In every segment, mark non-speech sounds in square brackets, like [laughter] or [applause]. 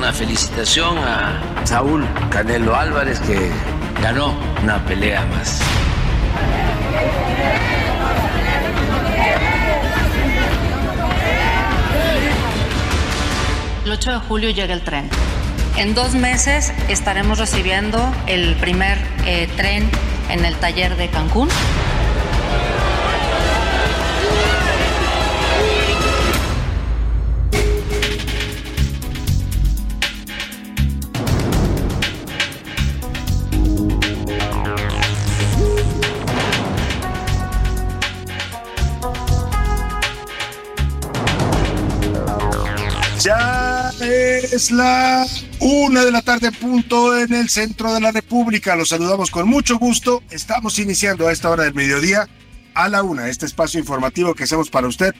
Una felicitación a Saúl Canelo Álvarez que ganó una pelea más. El 8 de julio llega el tren. En dos meses estaremos recibiendo el primer eh, tren en el taller de Cancún. Ya es la una de la tarde punto en el centro de la República. Los saludamos con mucho gusto. Estamos iniciando a esta hora del mediodía a la una, este espacio informativo que hacemos para usted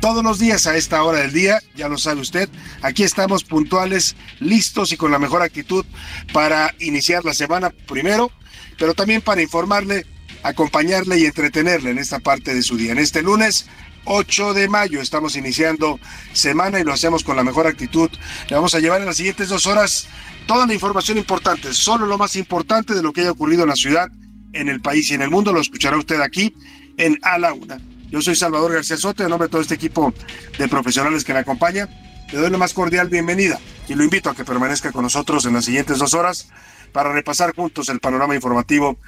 todos los días a esta hora del día, ya lo sabe usted. Aquí estamos puntuales, listos y con la mejor actitud para iniciar la semana primero, pero también para informarle, acompañarle y entretenerle en esta parte de su día. En este lunes 8 de mayo. Estamos iniciando semana y lo hacemos con la mejor actitud. Le vamos a llevar en las siguientes dos horas toda la información importante, solo lo más importante de lo que haya ocurrido en la ciudad, en el país y en el mundo. Lo escuchará usted aquí en A la Una. Yo soy Salvador García Soto, en nombre de todo este equipo de profesionales que me acompaña. Le doy la más cordial bienvenida y lo invito a que permanezca con nosotros en las siguientes dos horas para repasar juntos el panorama informativo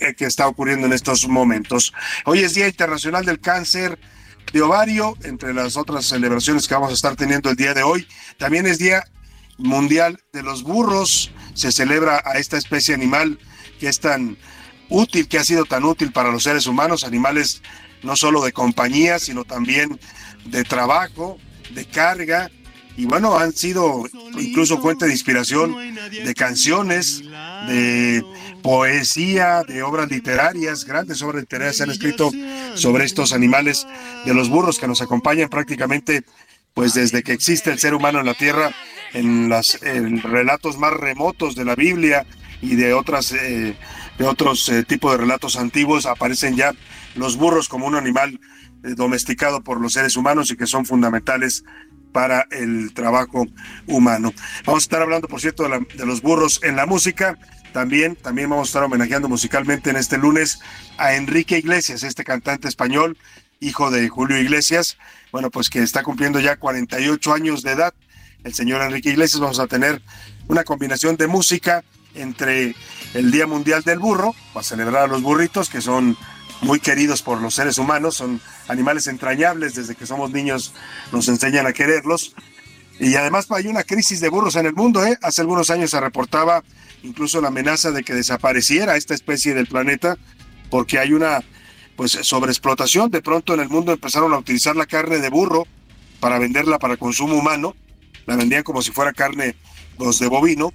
eh, que está ocurriendo en estos momentos. Hoy es Día Internacional del Cáncer de ovario, entre las otras celebraciones que vamos a estar teniendo el día de hoy. También es Día Mundial de los Burros. Se celebra a esta especie animal que es tan útil, que ha sido tan útil para los seres humanos, animales no solo de compañía, sino también de trabajo, de carga. Y bueno, han sido incluso fuente de inspiración de canciones, de poesía, de obras literarias, grandes obras literarias se han escrito sobre estos animales de los burros que nos acompañan prácticamente pues desde que existe el ser humano en la tierra, en los relatos más remotos de la Biblia y de otras eh, de otros eh, tipos de relatos antiguos aparecen ya los burros como un animal eh, domesticado por los seres humanos y que son fundamentales para el trabajo humano. Vamos a estar hablando, por cierto, de, de los burros en la música. También, también vamos a estar homenajeando musicalmente en este lunes a Enrique Iglesias, este cantante español, hijo de Julio Iglesias, bueno, pues que está cumpliendo ya 48 años de edad. El señor Enrique Iglesias, vamos a tener una combinación de música entre el Día Mundial del Burro, para celebrar a los burritos, que son muy queridos por los seres humanos, son animales entrañables, desde que somos niños nos enseñan a quererlos. Y además hay una crisis de burros en el mundo, ¿eh? Hace algunos años se reportaba incluso la amenaza de que desapareciera esta especie del planeta, porque hay una pues sobreexplotación. De pronto en el mundo empezaron a utilizar la carne de burro para venderla para consumo humano, la vendían como si fuera carne de bovino,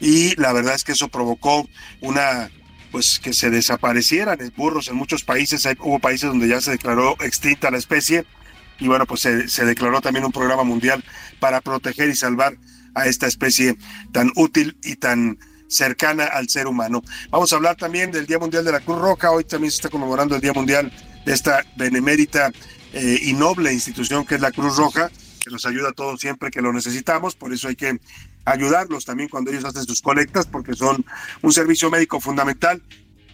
y la verdad es que eso provocó una pues que se desaparecieran burros en muchos países, Hay, hubo países donde ya se declaró extinta la especie, y bueno, pues se, se declaró también un programa mundial para proteger y salvar a esta especie tan útil y tan cercana al ser humano. Vamos a hablar también del Día Mundial de la Cruz Roja. Hoy también se está conmemorando el Día Mundial de esta benemérita eh, y noble institución que es la Cruz Roja, que nos ayuda a todos siempre que lo necesitamos. Por eso hay que ayudarlos también cuando ellos hacen sus colectas, porque son un servicio médico fundamental.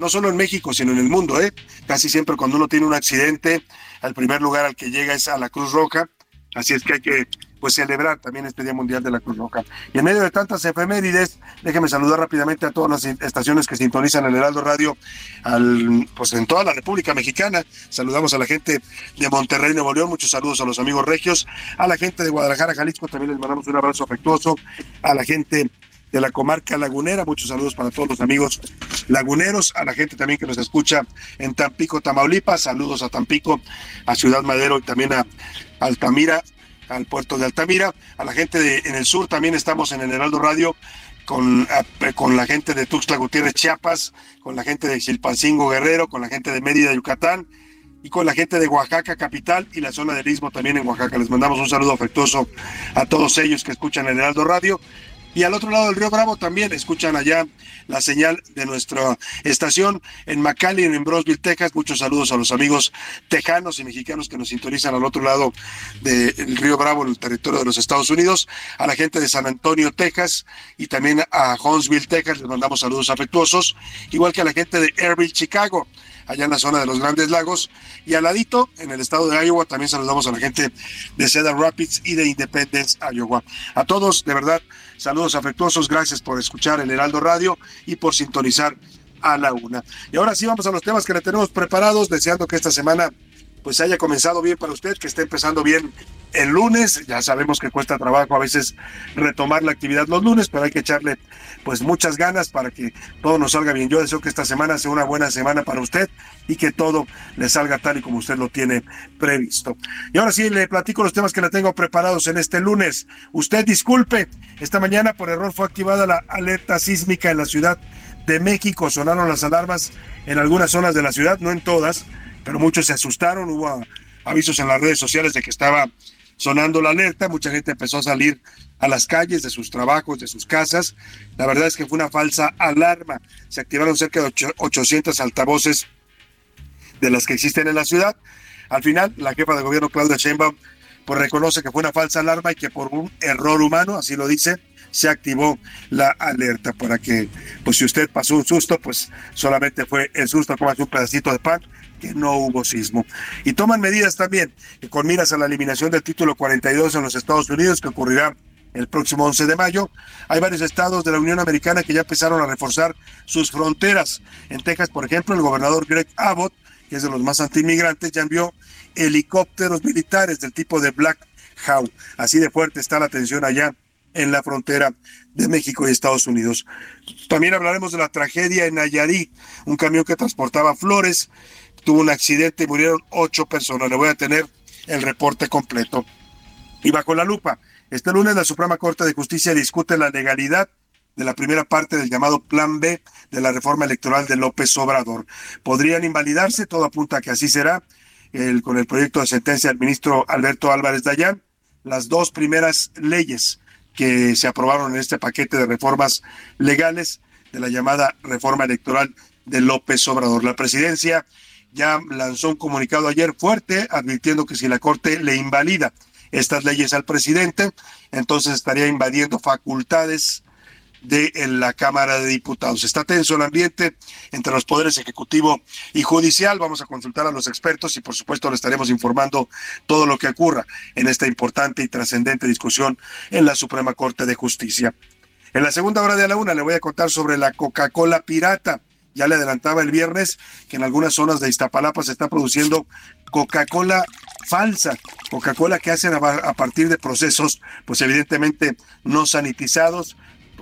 no solo en México, sino en el mundo. ¿eh? Casi siempre cuando uno tiene un accidente, al primer lugar al que llega es a la Cruz Roja. Así es que hay que pues celebrar también este Día Mundial de la Cruz Roja. Y en medio de tantas efemérides, déjeme saludar rápidamente a todas las estaciones que sintonizan el Heraldo Radio pues en toda la República Mexicana. Saludamos a la gente de Monterrey, Nuevo León, muchos saludos a los amigos regios, a la gente de Guadalajara, Jalisco, también les mandamos un abrazo afectuoso, a la gente de la comarca lagunera. Muchos saludos para todos los amigos laguneros, a la gente también que nos escucha en Tampico, Tamaulipas. Saludos a Tampico, a Ciudad Madero y también a Altamira, al puerto de Altamira. A la gente de en el sur también estamos en el Heraldo Radio con, con la gente de Tuxtla Gutiérrez, Chiapas, con la gente de Chilpancingo Guerrero, con la gente de Mérida, Yucatán y con la gente de Oaxaca capital y la zona del Istmo también en Oaxaca. Les mandamos un saludo afectuoso a todos ellos que escuchan el Heraldo Radio y al otro lado del río Bravo también escuchan allá la señal de nuestra estación en McAllen, en Brosville, Texas. Muchos saludos a los amigos tejanos y mexicanos que nos sintonizan al otro lado del río Bravo, en el territorio de los Estados Unidos. A la gente de San Antonio, Texas y también a Huntsville, Texas. Les mandamos saludos afectuosos. Igual que a la gente de Airville, Chicago allá en la zona de los Grandes Lagos. Y al ladito, en el estado de Iowa, también saludamos a la gente de Cedar Rapids y de Independence, Iowa. A todos, de verdad, saludos afectuosos. Gracias por escuchar el Heraldo Radio y por sintonizar a la una. Y ahora sí vamos a los temas que le tenemos preparados, deseando que esta semana pues haya comenzado bien para usted, que esté empezando bien el lunes. Ya sabemos que cuesta trabajo a veces retomar la actividad los lunes, pero hay que echarle pues muchas ganas para que todo nos salga bien. Yo deseo que esta semana sea una buena semana para usted y que todo le salga tal y como usted lo tiene previsto. Y ahora sí le platico los temas que le tengo preparados en este lunes. Usted disculpe, esta mañana por error fue activada la alerta sísmica en la Ciudad de México. Sonaron las alarmas en algunas zonas de la ciudad, no en todas, pero muchos se asustaron. Hubo avisos en las redes sociales de que estaba sonando la alerta, mucha gente empezó a salir a las calles de sus trabajos, de sus casas. La verdad es que fue una falsa alarma. Se activaron cerca de 800 altavoces de las que existen en la ciudad. Al final, la jefa de gobierno Claudia Sheinbaum pues reconoce que fue una falsa alarma y que por un error humano, así lo dice, se activó la alerta para que, pues si usted pasó un susto, pues solamente fue el susto, como un pedacito de pan, que no hubo sismo. Y toman medidas también con miras a la eliminación del título 42 en los Estados Unidos, que ocurrirá el próximo 11 de mayo. Hay varios estados de la Unión Americana que ya empezaron a reforzar sus fronteras. En Texas, por ejemplo, el gobernador Greg Abbott, que es de los más antiinmigrantes, ya envió helicópteros militares del tipo de Black Hawk. Así de fuerte está la tensión allá en la frontera de México y Estados Unidos. También hablaremos de la tragedia en Nayarit, un camión que transportaba flores tuvo un accidente y murieron ocho personas. Le voy a tener el reporte completo. Y bajo la lupa, este lunes la Suprema Corte de Justicia discute la legalidad de la primera parte del llamado Plan B de la reforma electoral de López Obrador. Podrían invalidarse, todo apunta a que así será, el, con el proyecto de sentencia del ministro Alberto Álvarez Dayán, las dos primeras leyes que se aprobaron en este paquete de reformas legales de la llamada reforma electoral de López Obrador. La presidencia ya lanzó un comunicado ayer fuerte advirtiendo que si la Corte le invalida estas leyes al presidente, entonces estaría invadiendo facultades de la Cámara de Diputados. Está tenso el ambiente entre los poderes ejecutivo y judicial. Vamos a consultar a los expertos y por supuesto le estaremos informando todo lo que ocurra en esta importante y trascendente discusión en la Suprema Corte de Justicia. En la segunda hora de la una le voy a contar sobre la Coca-Cola pirata. Ya le adelantaba el viernes que en algunas zonas de Iztapalapa se está produciendo Coca-Cola falsa, Coca-Cola que hacen a partir de procesos, pues evidentemente no sanitizados,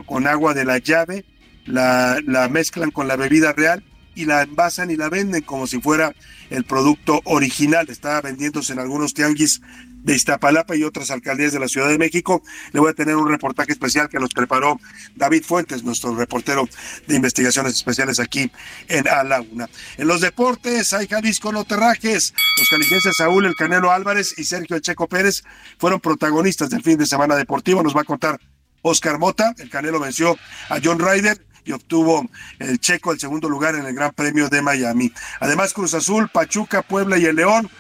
con agua de la llave, la, la mezclan con la bebida real y la envasan y la venden como si fuera el producto original. Está vendiéndose en algunos tianguis de Iztapalapa y otras alcaldías de la Ciudad de México. Le voy a tener un reportaje especial que nos preparó David Fuentes, nuestro reportero de investigaciones especiales aquí en A Una. En los deportes hay Jalisco no terrajes. Los jaliscienses Saúl El Canelo Álvarez y Sergio El Checo Pérez fueron protagonistas del fin de semana deportivo. Nos va a contar Oscar Mota. El Canelo venció a John Ryder y obtuvo el checo el segundo lugar en el Gran Premio de Miami. Además, Cruz Azul, Pachuca, Puebla y el León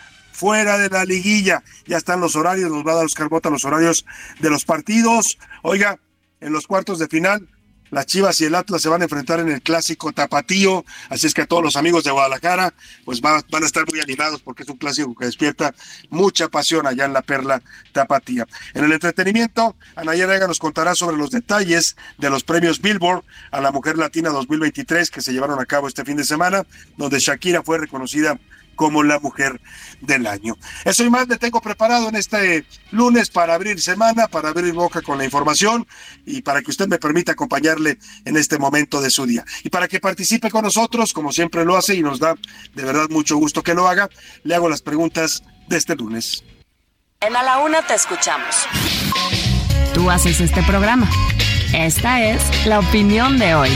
fuera de la liguilla. Ya están los horarios, nos va a dar Oscar Bota los horarios de los partidos. Oiga, en los cuartos de final, las Chivas y el Atlas se van a enfrentar en el clásico tapatío, así es que a todos los amigos de Guadalajara pues van, a estar muy animados porque es un clásico que despierta mucha pasión allá en la Perla Tapatía. En el entretenimiento, Anaya Vega nos contará sobre los detalles de los premios Billboard a la Mujer Latina 2023 que se llevaron a cabo este fin de semana, donde Shakira fue reconocida como la mujer del año. Eso y más le tengo preparado en este lunes para abrir semana, para abrir boca con la información y para que usted me permita acompañarle en este momento de su día. Y para que participe con nosotros, como siempre lo hace y nos da de verdad mucho gusto que lo haga, le hago las preguntas de este lunes. En A la Una te escuchamos. Tú haces este programa. Esta es la opinión de hoy.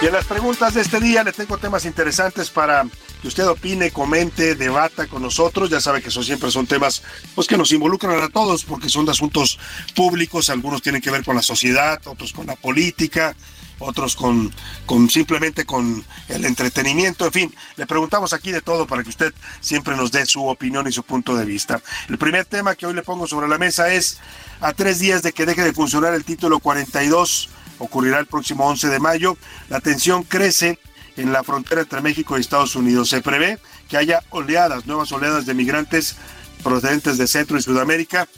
Y en las preguntas de este día le tengo temas interesantes para que usted opine, comente, debata con nosotros. Ya sabe que son siempre son temas pues que nos involucran a todos porque son asuntos públicos, algunos tienen que ver con la sociedad, otros con la política, otros con, con simplemente con el entretenimiento, en fin, le preguntamos aquí de todo para que usted siempre nos dé su opinión y su punto de vista. El primer tema que hoy le pongo sobre la mesa es a tres días de que deje de funcionar el título 42 ocurrirá el próximo 11 de mayo. La tensión crece en la frontera entre México y Estados Unidos. Se prevé que haya oleadas, nuevas oleadas de migrantes procedentes de Centro y Sudamérica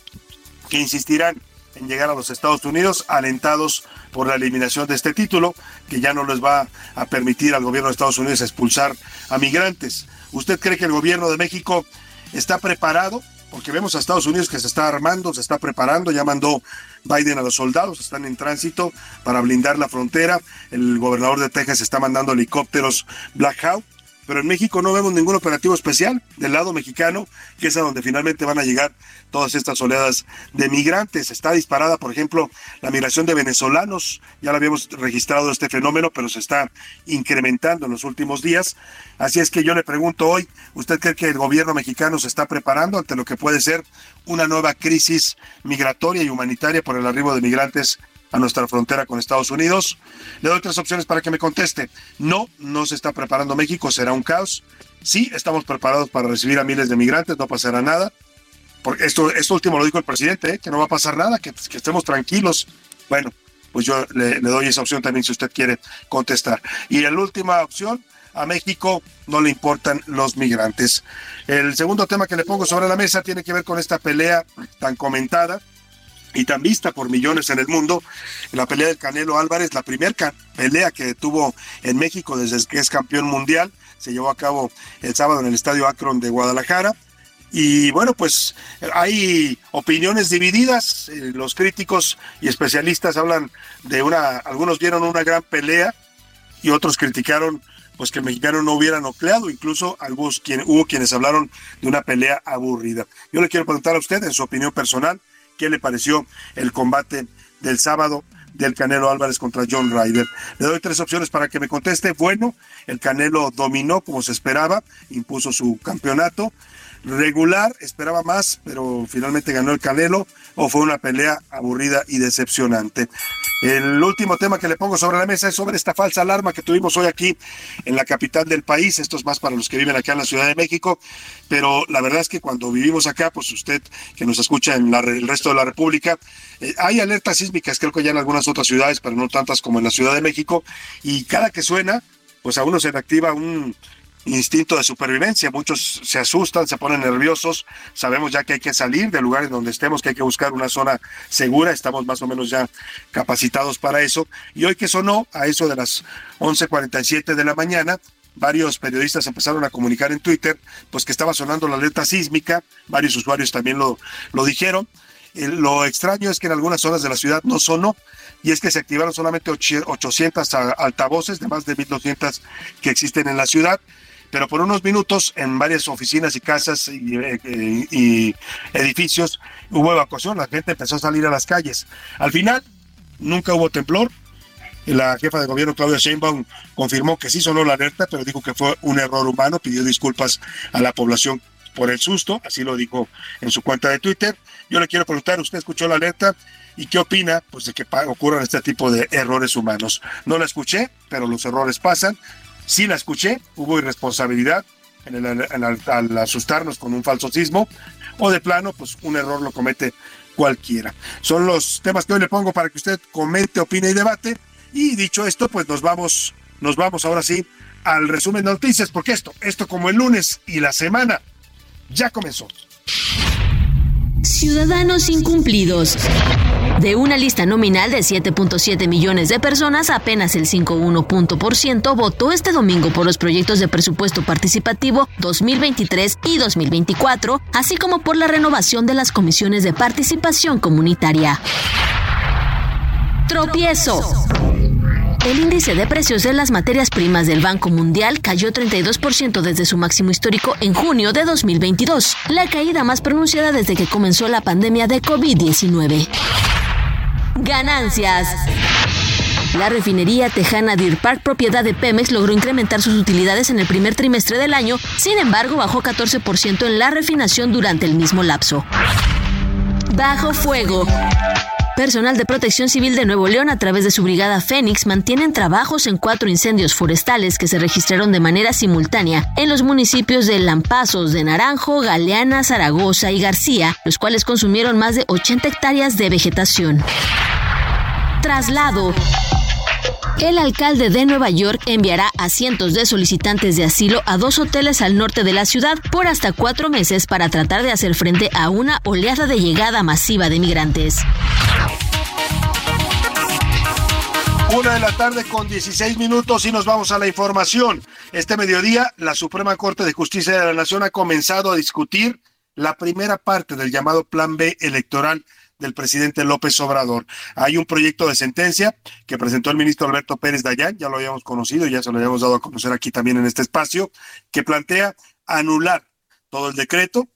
que insistirán en llegar a los Estados Unidos, alentados por la eliminación de este título, que ya no les va a permitir al gobierno de Estados Unidos expulsar a migrantes. ¿Usted cree que el gobierno de México está preparado porque vemos a Estados Unidos que se está armando, se está preparando, ya mandó Biden a los soldados, están en tránsito para blindar la frontera, el gobernador de Texas está mandando helicópteros Black Hawk, pero en México no vemos ningún operativo especial del lado mexicano, que es a donde finalmente van a llegar todas estas oleadas de migrantes. Está disparada, por ejemplo, la migración de venezolanos, ya lo habíamos registrado este fenómeno, pero se está incrementando en los últimos días. Así es que yo le pregunto hoy, ¿usted cree que el gobierno mexicano se está preparando ante lo que puede ser una nueva crisis migratoria y humanitaria por el arribo de migrantes a nuestra frontera con Estados Unidos. Le doy tres opciones para que me conteste. No, no se está preparando México, será un caos. Sí, estamos preparados para recibir a miles de migrantes, no pasará nada. Porque esto, esto último lo dijo el presidente, ¿eh? que no va a pasar nada, que, estemos tranquilos. Bueno, pues yo le, le doy esa opción también si usted quiere contestar. Y la última opción, a México no le importan los migrantes. El segundo tema que le pongo sobre la mesa tiene que ver con esta pelea tan comentada y tan vista por millones en el mundo, la pelea del Canelo Álvarez, la primera pelea que tuvo en México desde que es campeón mundial, se llevó a cabo el sábado en el Estadio Akron de Guadalajara. Y bueno, pues hay opiniones divididas, eh, los críticos y especialistas hablan de una, algunos vieron una gran pelea y otros criticaron pues que el mexicano no hubiera nucleado, incluso algunos, quien, hubo quienes hablaron de una pelea aburrida. Yo le quiero preguntar a usted, en su opinión personal, qué le pareció el combate del sábado del Canelo Álvarez contra John Ryder. Le doy tres opciones para que me conteste. Bueno, el Canelo dominó como se esperaba, impuso su campeonato. Regular, esperaba más, pero finalmente ganó el Canelo o fue una pelea aburrida y decepcionante. El último tema que le pongo sobre la mesa es sobre esta falsa alarma que tuvimos hoy aquí en la capital del país. Esto es más para los que viven acá en la Ciudad de México, pero la verdad es que cuando vivimos acá, pues usted que nos escucha en el resto de la República, eh, hay alertas sísmicas, creo que ya en algunas otras ciudades, pero no tantas como en la Ciudad de México, y cada que suena, pues a uno se activa un, instinto de supervivencia. Muchos se asustan, se ponen nerviosos. Sabemos ya que hay que salir de lugares donde estemos, que hay que buscar una zona segura. Estamos más o menos ya capacitados para eso. Y hoy que sonó, a eso de las 11:47 de la mañana, varios periodistas empezaron a comunicar en Twitter, pues que estaba sonando la alerta sísmica. Varios usuarios también lo, lo dijeron. lo extraño es que en algunas zonas de la ciudad no sonó y es que se activaron solamente 800 altavoces de más de 1200 que existen en la ciudad pero por unos minutos en varias oficinas y casas eh, y, edificios hubo evacuación, la gente empezó a salir a las calles. Al final, nunca hubo temblor. La jefa de gobierno, Claudia Sheinbaum, confirmó que sí sonó la alerta, pero dijo que fue un error humano, pidió disculpas a la población por el susto, así lo dijo en su cuenta de Twitter. Yo le quiero preguntar, ¿usted escuchó la alerta? ¿Y qué opina pues, de que ocurran este tipo de errores humanos? No la escuché, pero los errores pasan. Sí la escuché, hubo irresponsabilidad, al asustarnos con un falso sismo, o de plano, pues un error lo comete cualquiera. Son los temas que hoy le pongo para que usted comente, opine y debate. Y dicho esto, pues nos vamos, nos vamos ahora sí al resumen de noticias, porque esto, esto como el lunes y la semana ya comenzó. Ciudadanos incumplidos. De una lista nominal de 7.7 millones de personas, apenas el 5.1% votó este domingo por los proyectos de presupuesto participativo 2023 y 2024, así como por la renovación de las comisiones de participación comunitaria. Tropiezo. El índice de precios de las materias primas del Banco Mundial cayó 32% desde su máximo histórico en junio de 2022, la caída más pronunciada desde que comenzó la pandemia de COVID-19. Ganancias. La refinería tejana Deer Park, propiedad de Pemex, logró incrementar sus utilidades en el primer trimestre del año, sin embargo bajó 14% en la refinación durante el mismo lapso. Bajo fuego. Personal de Protección Civil de Nuevo León, a través de su brigada Fénix, mantienen trabajos en cuatro incendios forestales que se registraron de manera simultánea en los municipios de Lampazos, de Naranjo, Galeana, Zaragoza y García, los cuales consumieron más de 80 hectáreas de vegetación. Traslado. El alcalde de Nueva York enviará a cientos de solicitantes de asilo a dos hoteles al norte de la ciudad por hasta cuatro meses para tratar de hacer frente a una oleada de llegada masiva de migrantes. Una de la tarde con 16 minutos y nos vamos a la información. Este mediodía, la Suprema Corte de Justicia de la Nación ha comenzado a discutir la primera parte del llamado Plan B electoral del presidente López Obrador. Hay un proyecto de sentencia que presentó el ministro Alberto Pérez Dayán, ya lo habíamos conocido, ya se lo habíamos dado a conocer aquí también en este espacio, que plantea anular todo el decreto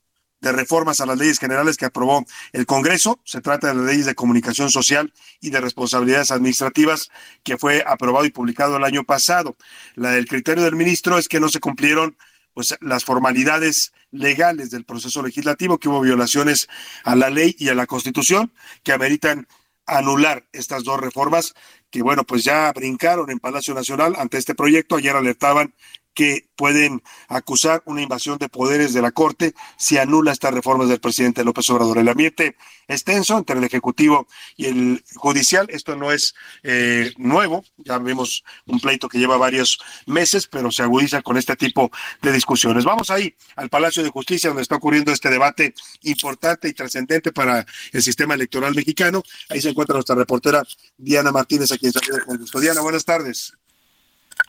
de reformas a las leyes generales que aprobó el Congreso. Se trata de las leyes de comunicación social y de responsabilidades administrativas que fue aprobado y publicado el año pasado. La del criterio del ministro es que no se cumplieron pues las formalidades legales del proceso legislativo, que hubo violaciones a la ley y a la Constitución que ameritan anular estas dos reformas que bueno, pues ya brincaron en Palacio Nacional ante este proyecto, ayer alertaban que pueden acusar una invasión de poderes de la Corte si anula estas reformas del presidente López Obrador. El ambiente es tenso entre el Ejecutivo y el Judicial. Esto no es eh, nuevo, ya vemos un pleito que lleva varios meses, pero se agudiza con este tipo de discusiones. Vamos ahí al Palacio de Justicia, donde está ocurriendo este debate importante y trascendente para el sistema electoral mexicano. Ahí se encuentra nuestra reportera Diana Martínez, aquí en San Diana, buenas tardes.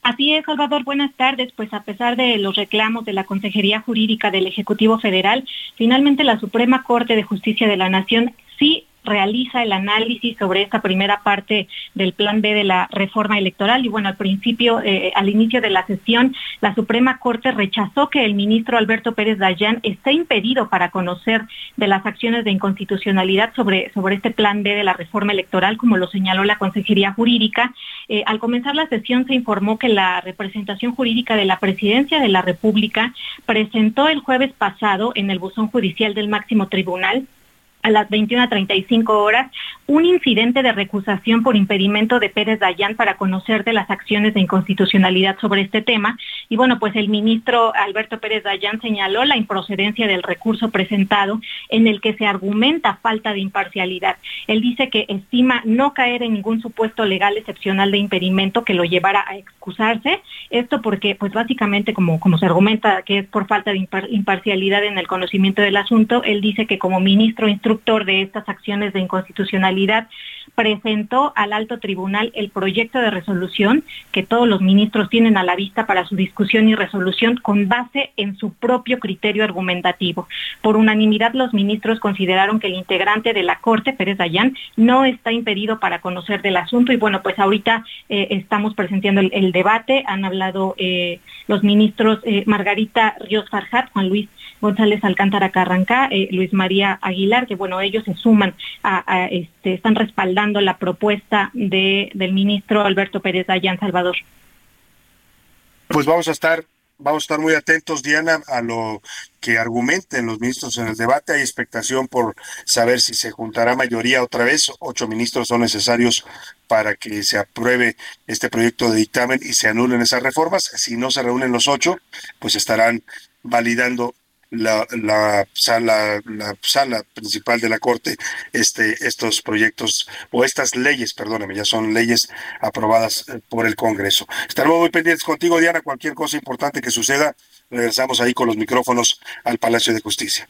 Así es, Salvador, buenas tardes. Pues a pesar de los reclamos de la Consejería Jurídica del Ejecutivo Federal, finalmente la Suprema Corte de Justicia de la Nación sí realiza el análisis sobre esta primera parte del plan B de la reforma electoral. Y bueno, al principio, eh, al inicio de la sesión, la Suprema Corte rechazó que el ministro Alberto Pérez Dayán esté impedido para conocer de las acciones de inconstitucionalidad sobre, sobre este plan B de la reforma electoral, como lo señaló la Consejería Jurídica. Eh, al comenzar la sesión se informó que la representación jurídica de la Presidencia de la República presentó el jueves pasado en el buzón judicial del máximo tribunal a las 21.35 horas un incidente de recusación por impedimento de Pérez Dayán para conocer de las acciones de inconstitucionalidad sobre este tema. Y bueno, pues el ministro Alberto Pérez Dayán señaló la improcedencia del recurso presentado en el que se argumenta falta de imparcialidad. Él dice que estima no caer en ningún supuesto legal excepcional de impedimento que lo llevara a excusarse. Esto porque, pues básicamente, como, como se argumenta que es por falta de imparcialidad en el conocimiento del asunto, él dice que como ministro instructor de estas acciones de inconstitucionalidad, presentó al alto tribunal el proyecto de resolución que todos los ministros tienen a la vista para su discusión y resolución con base en su propio criterio argumentativo. Por unanimidad, los ministros consideraron que el integrante de la Corte, Pérez Dayán, no está impedido para conocer del asunto y bueno, pues ahorita eh, estamos presentando el, debate. Han hablado eh, los ministros eh, Margarita Ríos Farjat, Juan Luis González Alcántara Carranca, eh, Luis María Aguilar, que bueno, ellos se suman a, este, están respaldando la propuesta de, del ministro Alberto Pérez Dayán Salvador. Pues vamos a estar Vamos a estar muy atentos, Diana, a lo que argumenten los ministros en el debate. Hay expectación por saber si se juntará mayoría otra vez. Ocho ministros son necesarios para que se apruebe este proyecto de dictamen y se anulen esas reformas. Si no se reúnen los ocho, pues estarán validando la, la, sala, la sala principal de la Corte este, estos proyectos o estas leyes, perdóname, ya son leyes aprobadas eh, por el Congreso. Estaremos muy pendientes contigo, Diana. Cualquier cosa importante que suceda, regresamos ahí con los micrófonos al Palacio de Justicia.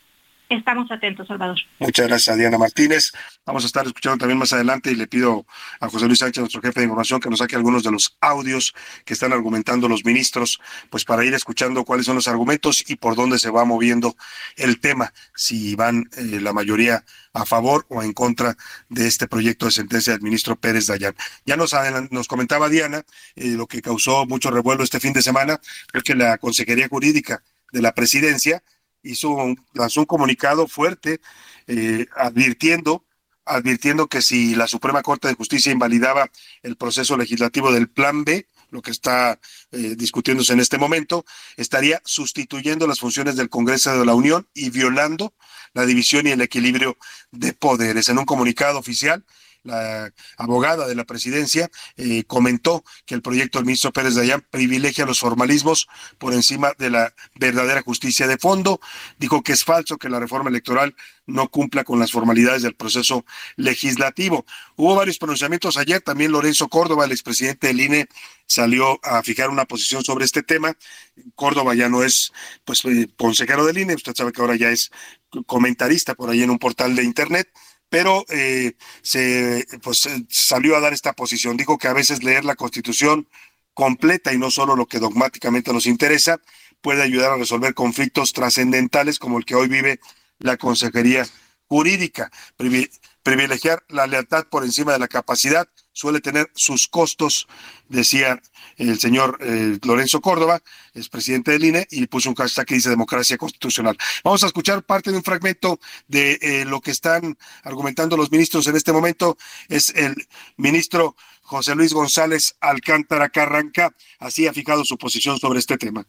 Estamos atentos, Salvador. Muchas gracias, Diana Martínez. Vamos a estar escuchando también más adelante y le pido a José Luis Sánchez, nuestro jefe de información, que nos saque algunos de los audios que están argumentando los ministros, pues para ir escuchando cuáles son los argumentos y por dónde se va moviendo el tema, si van eh, la mayoría a favor o en contra de este proyecto de sentencia del ministro Pérez Dayán. Ya nos, nos comentaba Diana, eh, lo que causó mucho revuelo este fin de semana, es que la Consejería Jurídica de la Presidencia hizo un, lanzó un comunicado fuerte eh, advirtiendo advirtiendo que si la Suprema Corte de Justicia invalidaba el proceso legislativo del Plan B, lo que está eh, discutiéndose en este momento, estaría sustituyendo las funciones del Congreso de la Unión y violando la división y el equilibrio de poderes. En un comunicado oficial, la abogada de la presidencia, eh, comentó que el proyecto del ministro Pérez Dayán privilegia los formalismos por encima de la verdadera justicia de fondo. Dijo que es falso que la reforma electoral no cumpla con las formalidades del proceso legislativo. Hubo varios pronunciamientos ayer, también Lorenzo Córdoba, el expresidente del INE, salió a fijar una posición sobre este tema. Córdoba ya no es pues eh, consejero del INE, usted sabe que ahora ya es comentarista por ahí en un portal de internet pero eh, se pues eh, salió a dar esta posición. Dijo que a veces leer la Constitución completa y no solo lo que dogmáticamente nos interesa puede ayudar a resolver conflictos trascendentales como el que hoy vive la Consejería Jurídica. Privilegiar la lealtad por encima de la capacidad suele tener sus costos, decía el señor eh, Lorenzo Córdoba, es presidente del INE, y puso un hashtag que dice democracia constitucional. Vamos a escuchar parte de un fragmento de eh, lo que están argumentando los ministros en este momento. Es el ministro José Luis González Alcántara Carranca, así ha fijado su posición sobre este tema.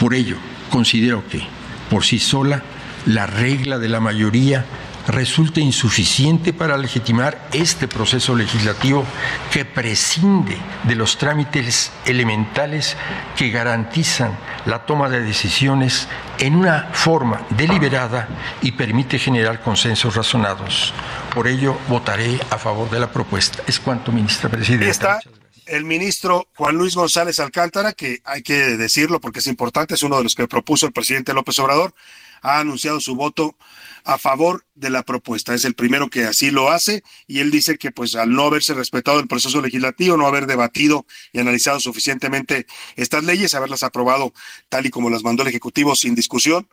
Por ello, considero que, por sí sola, la regla de la mayoría resulta insuficiente para legitimar este proceso legislativo que prescinde de los trámites elementales que garantizan la toma de decisiones en una forma deliberada y permite generar consensos razonados. Por ello, votaré a favor de la propuesta. Es cuanto, ministra presidenta. Está el ministro Juan Luis González Alcántara, que hay que decirlo porque es importante, es uno de los que propuso el presidente López Obrador, ha anunciado su voto a favor de la propuesta. Es el primero que así lo hace y él dice que pues al no haberse respetado el proceso legislativo, no haber debatido y analizado suficientemente estas leyes, haberlas aprobado tal y como las mandó el Ejecutivo sin discusión,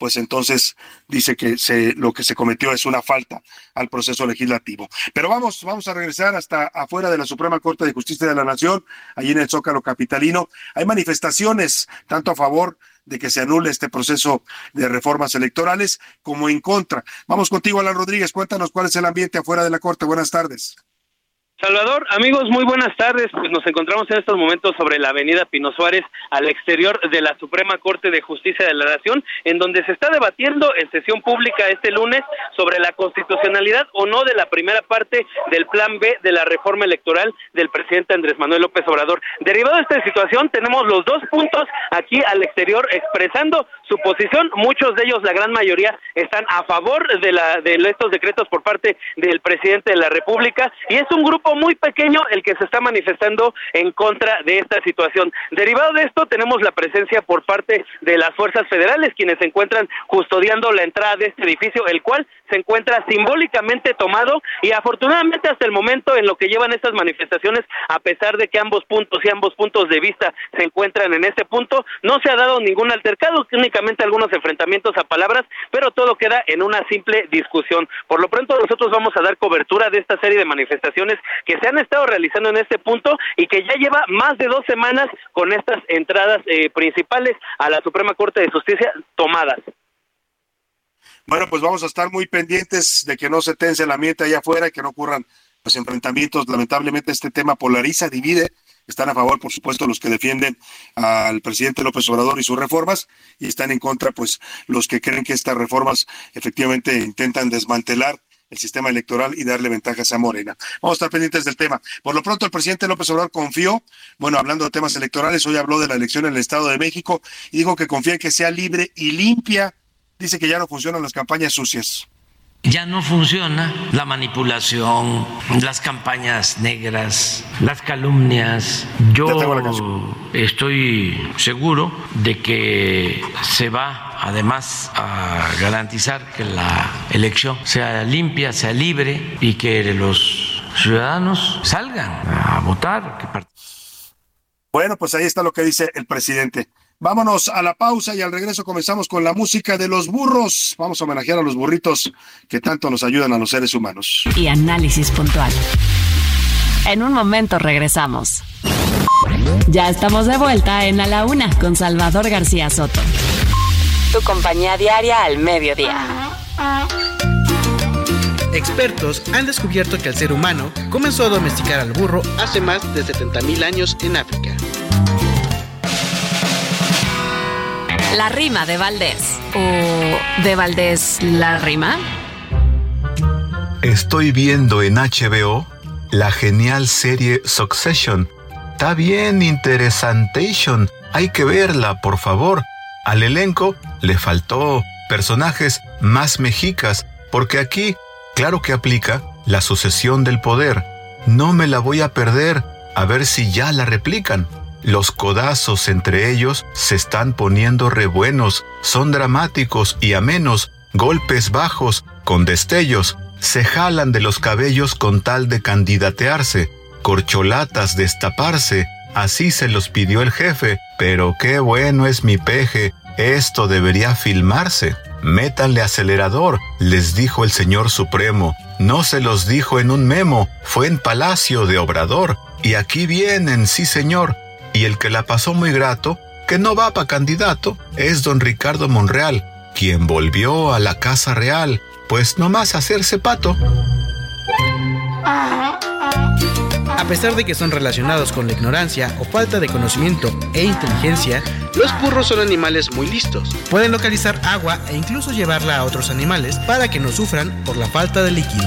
pues entonces dice que se, lo que se cometió es una falta al proceso legislativo. Pero vamos, vamos a regresar hasta afuera de la Suprema Corte de Justicia de la Nación, allí en el Zócalo Capitalino. Hay manifestaciones tanto a favor de que se anule este proceso de reformas electorales como en contra. Vamos contigo, Alan Rodríguez, cuéntanos cuál es el ambiente afuera de la Corte. Buenas tardes. Salvador, amigos, muy buenas tardes. Pues nos encontramos en estos momentos sobre la avenida Pino Suárez, al exterior de la Suprema Corte de Justicia de la Nación, en donde se está debatiendo en sesión pública este lunes sobre la constitucionalidad o no de la primera parte del Plan B de la reforma electoral del presidente Andrés Manuel López Obrador. Derivado de esta situación, tenemos los dos puntos aquí al exterior expresando su posición. Muchos de ellos, la gran mayoría, están a favor de, la, de estos decretos por parte del presidente de la República y es un grupo muy pequeño el que se está manifestando en contra de esta situación. Derivado de esto, tenemos la presencia por parte de las fuerzas federales, quienes se encuentran custodiando la entrada de este edificio, el cual se encuentra simbólicamente tomado y afortunadamente hasta el momento en lo que llevan estas manifestaciones, a pesar de que ambos puntos y ambos puntos de vista se encuentran en este punto, no se ha dado ningún altercado, algunos enfrentamientos a palabras, pero todo queda en una simple discusión. Por lo pronto nosotros vamos a dar cobertura de esta serie de manifestaciones que se han estado realizando en este punto y que ya lleva más de dos semanas con estas entradas eh, principales a la Suprema Corte de Justicia tomadas. Bueno, pues vamos a estar muy pendientes de que no se tense el ambiente allá afuera y que no ocurran los enfrentamientos. Lamentablemente este tema polariza, divide Están a favor, por supuesto, los que defienden al presidente López Obrador y sus reformas, y están en contra, pues, los que creen que estas reformas efectivamente intentan desmantelar el sistema electoral y darle ventajas a Morena. Vamos a estar pendientes del tema. Por lo pronto, el presidente López Obrador confió, bueno, hablando de temas electorales, hoy habló de la elección en el Estado de México y dijo que confía en que sea libre y limpia. Dice que ya no funcionan las campañas sucias. Ya no funciona la manipulación, las campañas negras, las calumnias. Yo estoy seguro de que se va además a garantizar que la elección sea limpia, sea libre y que los ciudadanos salgan a votar. Bueno, pues ahí está lo que dice el presidente. Vámonos a la pausa y al regreso comenzamos con la música de los burros. Vamos a homenajear a los burritos que tanto nos ayudan a los seres humanos. Y análisis puntual. En un momento regresamos. Ya estamos de vuelta en A la Una con Salvador García Soto. Tu compañía diaria al mediodía. Expertos han descubierto que el ser humano comenzó a domesticar al burro hace más de 70.000 años en África. La rima de Valdés. ¿O de Valdés la rima? Estoy viendo en HBO la genial serie Succession. Está bien interesantation. Hay que verla, por favor. Al elenco le faltó personajes más mexicas, porque aquí, claro que aplica la sucesión del poder. No me la voy a perder, a ver si ya la replican. Los codazos entre ellos se están poniendo rebuenos, son dramáticos y amenos, golpes bajos, con destellos, se jalan de los cabellos con tal de candidatearse, corcholatas destaparse, así se los pidió el jefe, pero qué bueno es mi peje, esto debería filmarse. Métanle acelerador, les dijo el Señor Supremo. No se los dijo en un memo, fue en Palacio de Obrador. Y aquí vienen, sí señor, y el que la pasó muy grato, que no va para candidato, es don Ricardo Monreal, quien volvió a la Casa Real, pues no más hacerse pato. A pesar de que son relacionados con la ignorancia o falta de conocimiento e inteligencia, los burros son animales muy listos. Pueden localizar agua e incluso llevarla a otros animales para que no sufran por la falta de líquido.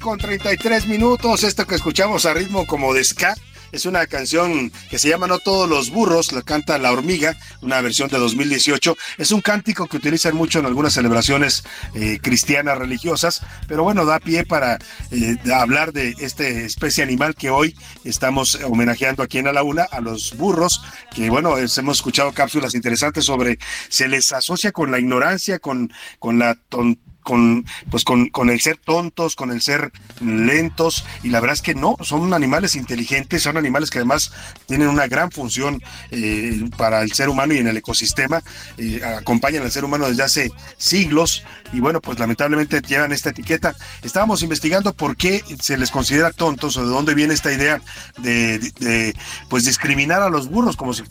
Con 33 minutos. Esto que escuchamos a ritmo como de ska es una canción que se llama No todos los burros, la canta La Hormiga, una versión de 2018. Es un cántico que utilizan mucho en algunas celebraciones eh, cristianas religiosas, pero bueno, da pie para eh, hablar de este especie animal que hoy estamos homenajeando aquí en A la Una, a los burros, que bueno, hemos escuchado cápsulas interesantes sobre, se les asocia con la ignorancia, con, con la tontería con, pues con, con, el ser tontos, con el ser lentos, y la verdad es que no, son animales inteligentes, son animales que además tienen una gran función eh, para el ser humano y en el ecosistema, acompañan al ser humano desde hace siglos, y bueno, pues lamentablemente llevan esta etiqueta. Estábamos investigando por qué se les considera tontos o de dónde viene esta idea de, pues discriminar a los burros, como si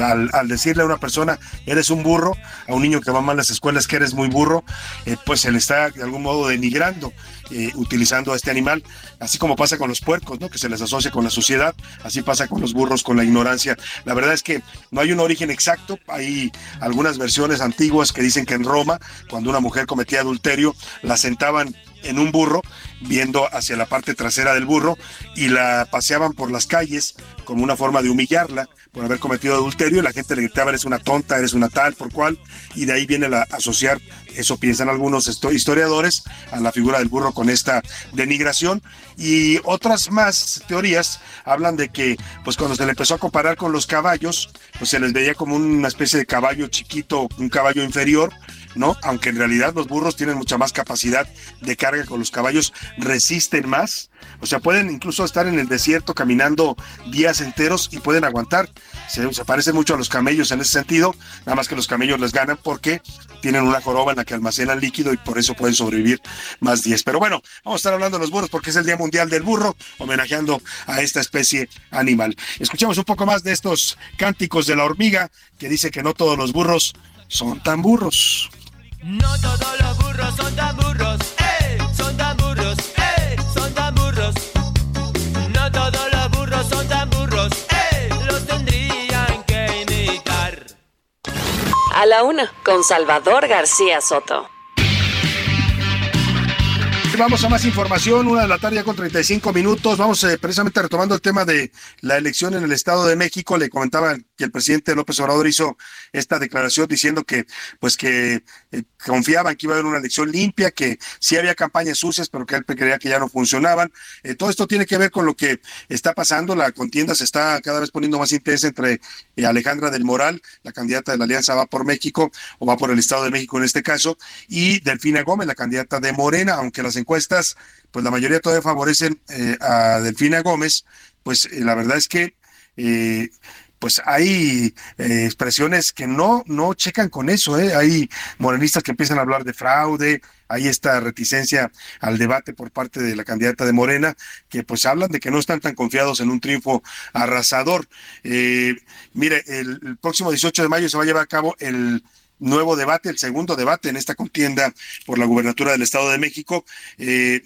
al, decirle a una persona eres un burro, a un niño que va mal a las escuelas que eres muy burro, eh, pues se les está de algún modo denigrando eh, utilizando a este animal, así como pasa con los puercos, ¿no? Que se les asocia con la suciedad, así pasa con los burros, con la ignorancia. La verdad es que no hay un origen exacto, hay algunas versiones antiguas que dicen que en Roma, cuando una mujer cometía adulterio, la sentaban en un burro, viendo hacia la parte trasera del burro, y la paseaban por las calles como una forma de humillarla por haber cometido adulterio, y la gente le gritaba, eres una tonta, eres una tal, por cual, y de ahí viene la asociar, eso piensan algunos historiadores, a la figura del burro con esta denigración, y otras más teorías hablan de que, pues cuando se le empezó a comparar con los caballos, pues se les veía como una especie de caballo chiquito, un caballo inferior, ¿no? Aunque en realidad los burros tienen mucha más capacidad de carga con los caballos, resisten más, o sea, pueden incluso estar en el desierto caminando días enteros y pueden aguantar. Se, se mucho a los camellos en ese sentido, nada más que los camellos les ganan porque tienen una joroba en la que almacenan líquido y por eso pueden sobrevivir más días. Pero bueno, vamos a estar hablando de los burros porque es el Día Mundial del Burro, homenajeando a esta especie animal. Escuchemos un poco más de estos cánticos de la hormiga que dice que no todos los burros son tan burros. No todos los burros son tan burros, ¡eh! Son tan burros, ¡eh! Son tan burros. No todos los burros son tan burros, ¡eh! Los tendrían que imitar. A la una, con Salvador García Soto. Vamos a más información, una de la tarde ya con 35 minutos. Vamos eh, precisamente retomando el tema de la elección en el Estado de México. Le comentaba que el presidente López Obrador hizo esta declaración diciendo que, pues que eh, confiaban que iba a haber una elección limpia, que sí había campañas sucias, pero que él creía que ya no funcionaban. Eh, todo esto tiene que ver con lo que está pasando. La contienda se está cada vez poniendo más intensa entre Alejandra del Moral, la candidata de la Alianza Va por México, o va por el Estado de México en este caso, y Delfina Gómez, la candidata de Morena, aunque las encuestas, pues la mayoría todavía favorecen eh, a Delfina Gómez, pues eh, la verdad es que eh, pues hay expresiones que no, no checan con eso, hay morenistas que empiezan a hablar de fraude, hay esta reticencia al debate por parte de la candidata de Morena, que pues hablan de que no están tan confiados en un triunfo arrasador. mire, el, el próximo 18 de mayo se va a llevar a cabo el nuevo debate, el segundo debate en esta contienda por la gubernatura del Estado de México. Eh,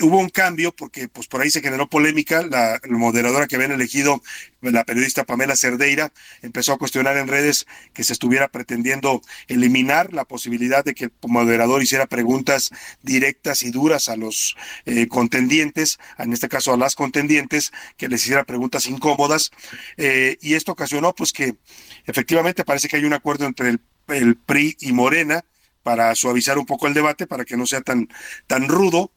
hubo un cambio porque pues por ahí se generó polémica, la, moderadora que habían elegido, la periodista Pamela Cerdeira, empezó a cuestionar en redes que se estuviera pretendiendo eliminar la posibilidad de que el moderador hiciera preguntas directas y duras a los eh, contendientes, en este caso a las contendientes, que les hiciera preguntas incómodas, eh, y esto ocasionó pues que efectivamente parece que hay un acuerdo entre el, el PRI y Morena, para suavizar un poco el debate, para que no sea tan, tan rudo,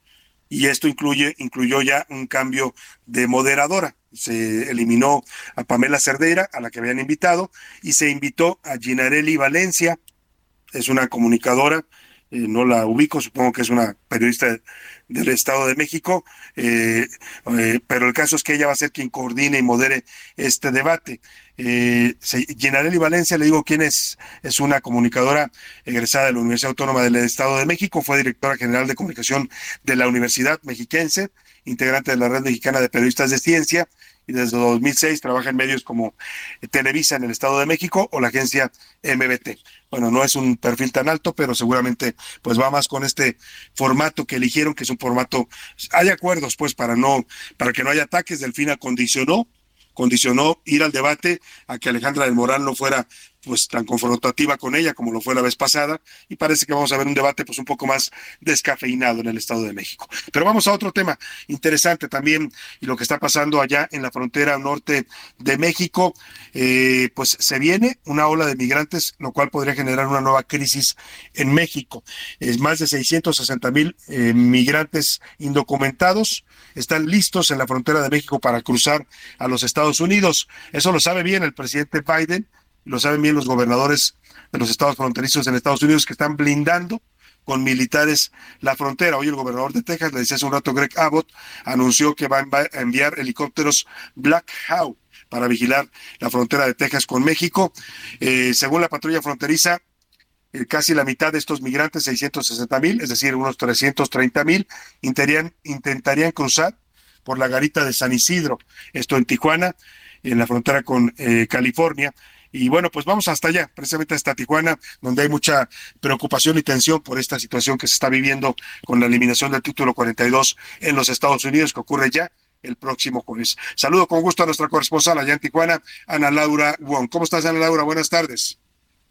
y esto incluye, incluyó ya un cambio de moderadora. Se eliminó a Pamela Cerdeira, a la que habían invitado, y se invitó a Ginarelli Valencia, es una comunicadora, eh, no la ubico, supongo que es una periodista del Estado de México, eh, eh, pero el caso es que ella va a ser quien coordine y modere este debate. Eh, Llenarelli Valencia, le digo quién es, es una comunicadora egresada de la Universidad Autónoma del Estado de México, fue directora general de comunicación de la Universidad Mexiquense, integrante de la Red Mexicana de Periodistas de Ciencia, y desde 2006 trabaja en medios como Televisa en el Estado de México o la agencia MBT. Bueno, no es un perfil tan alto, pero seguramente pues va más con este formato que eligieron, que es un formato, hay acuerdos pues para no, para que no haya ataques, Delfina condicionó condicionó ir al debate a que Alejandra del Moral no fuera pues tan confrontativa con ella como lo fue la vez pasada y parece que vamos a ver un debate pues un poco más descafeinado en el Estado de México. Pero vamos a otro tema interesante también y lo que está pasando allá en la frontera norte de México, eh, pues se viene una ola de migrantes, lo cual podría generar una nueva crisis en México. Es más de 660 mil eh, migrantes indocumentados están listos en la frontera de México para cruzar a los Estados Unidos. Eso lo sabe bien el presidente Biden lo saben bien los gobernadores de los estados fronterizos en Estados Unidos que están blindando con militares la frontera. Hoy el gobernador de Texas, le decía hace un rato Greg Abbott, anunció que va a enviar helicópteros Black Hawk para vigilar la frontera de Texas con México. Eh, según la patrulla fronteriza, eh, casi la mitad de estos migrantes, 660 mil, es decir, unos 330 mil, intentarían, cruzar por la garita de San Isidro, esto en Tijuana, en la frontera con eh, California, Y bueno, pues vamos hasta allá, precisamente hasta Tijuana, donde hay mucha preocupación y tensión por esta situación que se está viviendo con la eliminación del título 42 en los Estados Unidos, que ocurre ya el próximo jueves. Saludo con gusto a nuestra corresponsal allá en Tijuana, Ana Laura Wong. ¿Cómo estás, Ana Laura? Buenas tardes.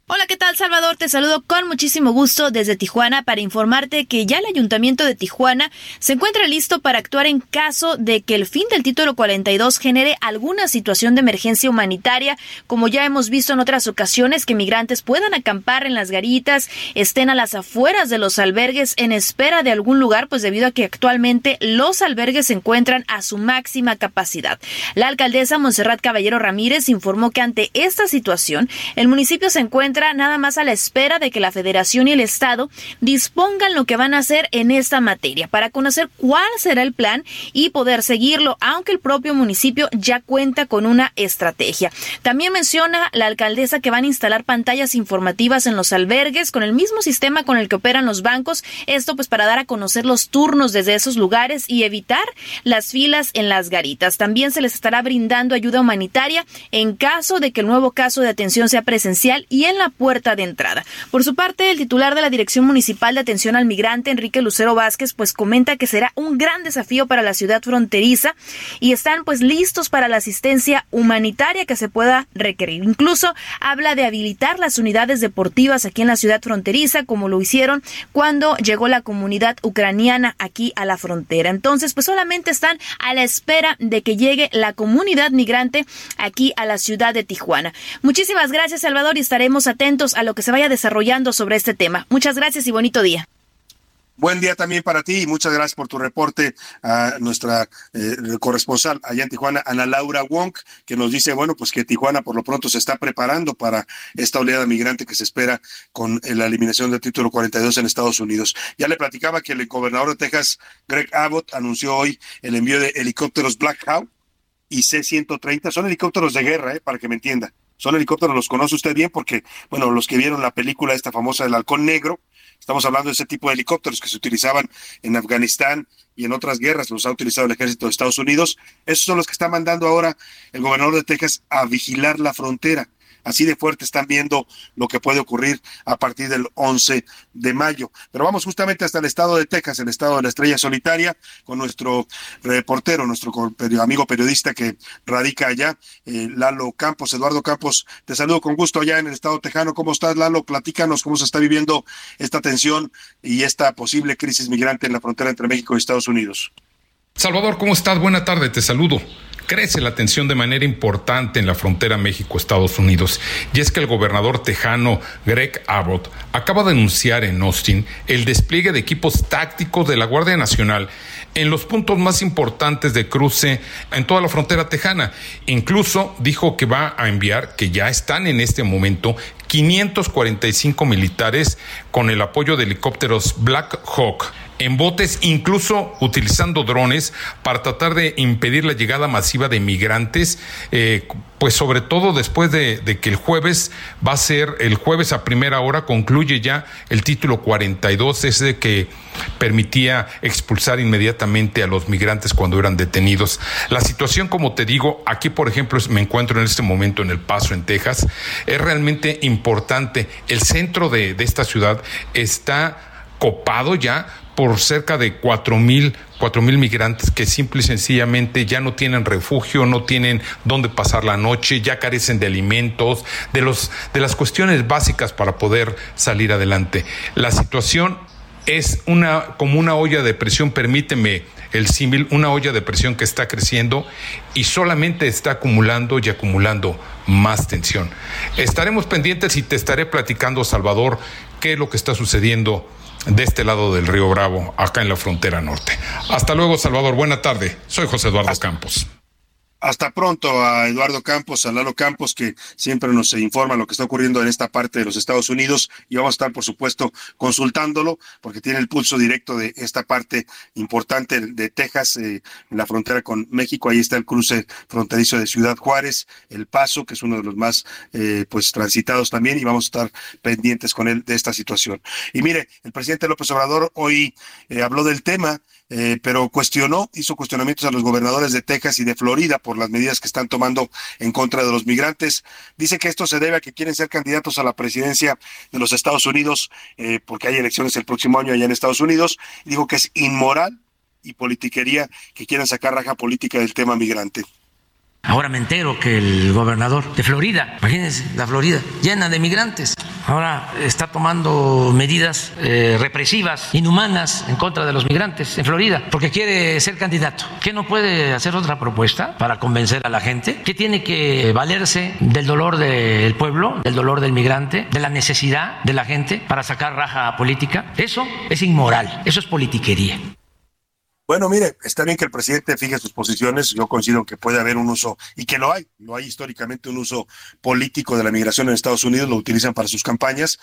Hola, ¿qué tal Salvador? Te saludo con muchísimo gusto desde Tijuana para informarte que ya el Ayuntamiento de Tijuana se encuentra listo para actuar en caso de que el fin del título 42 genere alguna situación de emergencia humanitaria, como ya hemos visto en otras ocasiones que migrantes puedan acampar en las garitas, estén a las afueras de los albergues en espera de algún lugar, pues debido a que actualmente los albergues se encuentran a su máxima capacidad. La alcaldesa Monserrat Caballero Ramírez informó que ante esta situación el municipio se encuentra nada más a la espera de que la Federación y el Estado dispongan lo que van a hacer en esta materia para conocer cuál será el plan y poder seguirlo, aunque el propio municipio ya cuenta con una estrategia. También menciona la alcaldesa que van a instalar pantallas informativas en los albergues con el mismo sistema con el que operan los bancos, esto pues para dar a conocer los turnos desde esos lugares y evitar las filas en las garitas. También se les estará brindando ayuda humanitaria en caso de que el nuevo caso de atención sea presencial y en la puerta de entrada. Por su parte, el titular de la Dirección Municipal de Atención al Migrante, Enrique Lucero Vázquez, pues comenta que será un gran desafío para la ciudad fronteriza y están pues listos para la asistencia humanitaria que se pueda requerir. Incluso habla de habilitar las unidades deportivas aquí en la ciudad fronteriza, como lo hicieron cuando llegó la comunidad ucraniana aquí a la frontera. Entonces, pues solamente están a la espera de que llegue la comunidad migrante aquí a la ciudad de Tijuana. Muchísimas gracias, Salvador, y estaremos atentos a lo que se vaya desarrollando sobre este tema. Muchas gracias y bonito día. Buen día también para ti y muchas gracias por tu reporte a nuestra eh, corresponsal allá en Tijuana, Ana Laura Wong, que nos dice, bueno, pues que Tijuana por lo pronto se está preparando para esta oleada migrante que se espera con eh, la eliminación del título 42 en Estados Unidos. Ya le platicaba que el gobernador de Texas, Greg Abbott, anunció hoy el envío de helicópteros Black Hawk y C-130. Son helicópteros de guerra, eh, para que me entienda. Son helicópteros, los conoce usted bien porque, bueno, los que vieron la película esta famosa del halcón negro, estamos hablando de ese tipo de helicópteros que se utilizaban en Afganistán y en otras guerras, los ha utilizado el ejército de Estados Unidos. Esos son los que está mandando ahora el gobernador de Texas a vigilar la frontera. Así de fuerte están viendo lo que puede ocurrir a partir del 11 de mayo. Pero vamos justamente hasta el estado de Texas, el estado de la estrella solitaria, con nuestro reportero, nuestro amigo periodista que radica allá, eh, Lalo Campos. Eduardo Campos, te saludo con gusto allá en el estado tejano. ¿Cómo estás, Lalo? Platícanos cómo se está viviendo esta tensión y esta posible crisis migrante en la frontera entre México y Estados Unidos. Salvador, ¿cómo estás? Buena tarde, te saludo crece la tensión de manera importante en la frontera México-Estados Unidos. Y es que el gobernador tejano Greg Abbott acaba de anunciar en Austin el despliegue de equipos tácticos de la Guardia Nacional en los puntos más importantes de cruce en toda la frontera tejana. Incluso dijo que va a enviar, que ya están en este momento, 545 militares con el apoyo de helicópteros Black Hawk en botes, incluso utilizando drones para tratar de impedir la llegada masiva de migrantes, eh, pues sobre todo después de, que el jueves va a ser, el jueves a primera hora concluye ya el título 42, ese que permitía expulsar inmediatamente a los migrantes cuando eran detenidos. La situación, como te digo, aquí por ejemplo me encuentro en este momento en El Paso, en Texas, es realmente importante. El centro de, de esta ciudad está copado ya por cerca de cuatro mil, cuatro mil migrantes que simple y sencillamente ya no tienen refugio, no tienen dónde pasar la noche, ya carecen de alimentos, de los, de las cuestiones básicas para poder salir adelante. La situación es una, como una olla de presión, permíteme el símil, una olla de presión que está creciendo y solamente está acumulando y acumulando más tensión. Estaremos pendientes y te estaré platicando, Salvador, qué es lo que está sucediendo de este lado del río Bravo, acá en la frontera norte. Hasta luego, Salvador. Buena tarde. Soy José Eduardo Campos. Hasta pronto a Eduardo Campos, a Lalo Campos, que siempre nos informa lo que está ocurriendo en esta parte de los Estados Unidos y vamos a estar, por supuesto, consultándolo porque tiene el pulso directo de esta parte importante de Texas, eh, en la frontera con México. Ahí está el cruce fronterizo de Ciudad Juárez, El Paso, que es uno de los más eh, pues transitados también y vamos a estar pendientes con él de esta situación. Y mire, el presidente López Obrador hoy eh, habló del tema eh, pero cuestionó, hizo cuestionamientos a los gobernadores de Texas y de Florida por las medidas que están tomando en contra de los migrantes. Dice que esto se debe a que quieren ser candidatos a la presidencia de los Estados Unidos, eh, porque hay elecciones el próximo año allá en Estados Unidos. Dijo que es inmoral y politiquería que quieran sacar raja política del tema migrante. Ahora me entero que el gobernador de Florida, imagínense, la Florida, llena de migrantes, ahora está tomando medidas eh, represivas, inhumanas en contra de los migrantes en Florida, porque quiere ser candidato. ¿Qué no puede hacer otra propuesta para convencer a la gente? ¿Qué tiene que valerse del dolor del pueblo, del dolor del migrante, de la necesidad de la gente para sacar raja política? Eso es inmoral, eso es politiquería. Bueno, mire, está bien que el presidente fije sus posiciones. Yo coincido que puede haber un uso, y que lo hay, lo hay históricamente un uso político de la migración en Estados Unidos, lo utilizan para sus campañas.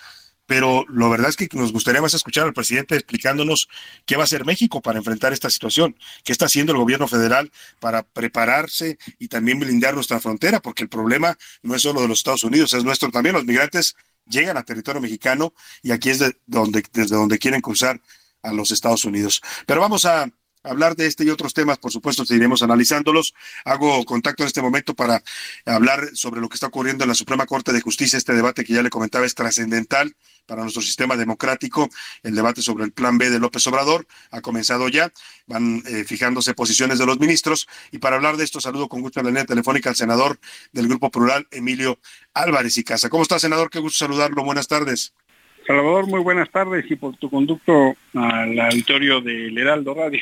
Pero lo verdad es que nos gustaría más escuchar al presidente explicándonos qué va a hacer México para enfrentar esta situación, qué está haciendo el gobierno federal para prepararse y también blindar nuestra frontera, porque el problema no es solo de los Estados Unidos, es nuestro también. Los migrantes llegan a territorio mexicano y aquí es de donde, desde donde quieren cruzar a los Estados Unidos. Pero vamos a hablar de este y otros temas, por supuesto, seguiremos analizándolos. Hago contacto en este momento para hablar sobre lo que está ocurriendo en la Suprema Corte de Justicia. Este debate que ya le comentaba es trascendental para nuestro sistema democrático. El debate sobre el Plan B de López Obrador ha comenzado ya. Van eh, fijándose posiciones de los ministros. Y para hablar de esto, saludo con gusto en la línea telefónica al senador del Grupo Plural, Emilio Álvarez y Casa. ¿Cómo está, senador? Qué gusto saludarlo. Buenas tardes. Salvador, muy buenas tardes y por tu conducto al auditorio del Heraldo Radio.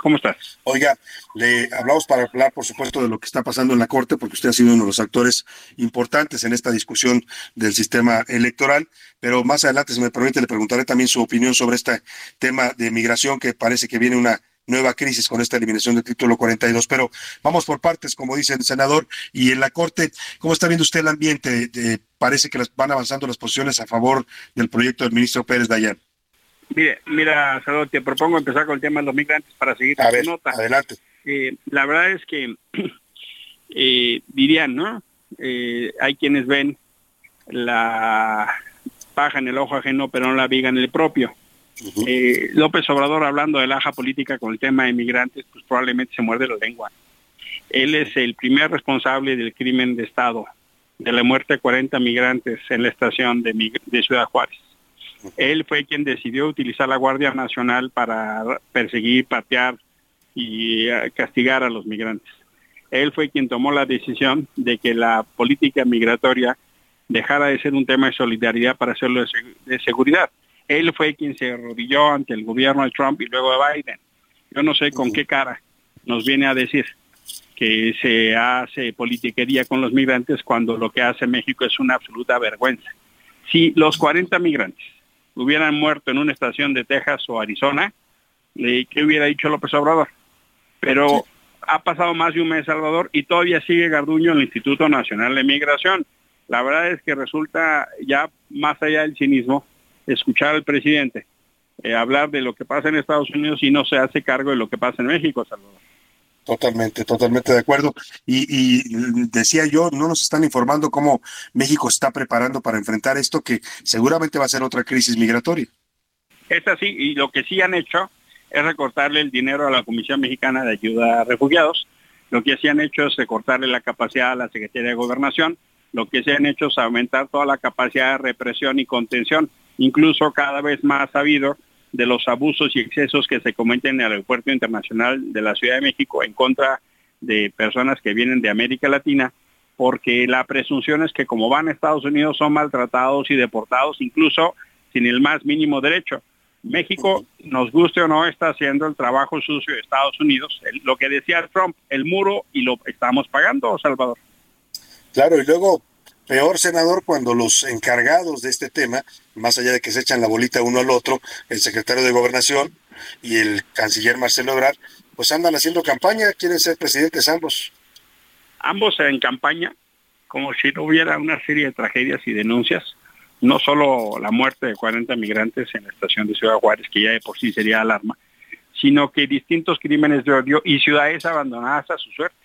¿Cómo estás? Oiga, le hablamos para hablar, por supuesto, de lo que está pasando en la Corte, porque usted ha sido uno de los actores importantes en esta discusión del sistema electoral, pero más adelante, si me permite, le preguntaré también su opinión sobre este tema de migración, que parece que viene una nueva crisis con esta eliminación del título 42. Pero vamos por partes, como dice el senador, y en la Corte, ¿cómo está viendo usted el ambiente? parece que van avanzando las posiciones a favor del proyecto del ministro Pérez Dayan. Mire, mira, Salvador, te propongo empezar con el tema de los migrantes para seguir a ver, nota. Adelante. Eh, la verdad es que [clears throat] eh, dirían, ¿no? Eh, hay quienes ven la paja en el ojo ajeno, pero no la viga en el propio. López Obrador hablando de la aja política con el tema de migrantes, pues probablemente se muerde la lengua. Él es el primer responsable del crimen de Estado, de la muerte de 40 migrantes en la estación de, de Ciudad Juárez. Él fue quien decidió utilizar la Guardia Nacional para perseguir, patear y eh, castigar a los migrantes. Él fue quien tomó la decisión de que la política migratoria dejara de ser un tema de solidaridad para hacerlo de, seguridad. Él fue quien se arrodilló ante el gobierno de Trump y luego de Biden. Yo no sé con qué cara nos viene a decir que se hace politiquería con los migrantes cuando lo que hace México es una absoluta vergüenza. Si los 40 migrantes hubieran muerto en una estación de Texas o Arizona, ¿qué hubiera dicho López Obrador? Pero ha pasado más de un mes Salvador y todavía sigue Garduño en el Instituto Nacional de Migración. La verdad es que resulta ya más allá del cinismo escuchar al presidente eh, hablar de lo que pasa en Estados Unidos y no se hace cargo de lo que pasa en México, Salvador. Totalmente, totalmente de acuerdo. Y, decía yo, no nos están informando cómo México está preparando para enfrentar esto, que seguramente va a ser otra crisis migratoria. Es así, y lo que sí han hecho es recortarle el dinero a la Comisión Mexicana de Ayuda a Refugiados. Lo que sí han hecho es recortarle la capacidad a la Secretaría de Gobernación. Lo que sí han hecho es aumentar toda la capacidad de represión y contención. Incluso cada vez más sabido de los abusos y excesos que se cometen en el Aeropuerto Internacional de la Ciudad de México en contra de personas que vienen de América Latina, porque la presunción es que como van a Estados Unidos son maltratados y deportados incluso sin el más mínimo derecho. México, nos guste o no, está haciendo el trabajo sucio de Estados Unidos, lo que decía Trump, el muro y lo estamos pagando, Salvador. Claro, y luego Peor, senador, cuando los encargados de este tema, más allá de que se echan la bolita uno al otro, el secretario de Gobernación y el canciller Marcelo Ebrard, pues andan haciendo campaña, quieren ser presidentes ambos. Ambos en campaña, como si no hubiera una serie de tragedias y denuncias, no solo la muerte de 40 migrantes en la estación de Ciudad Juárez, que ya de por sí sería alarma, sino que distintos crímenes de odio y ciudades abandonadas a su suerte.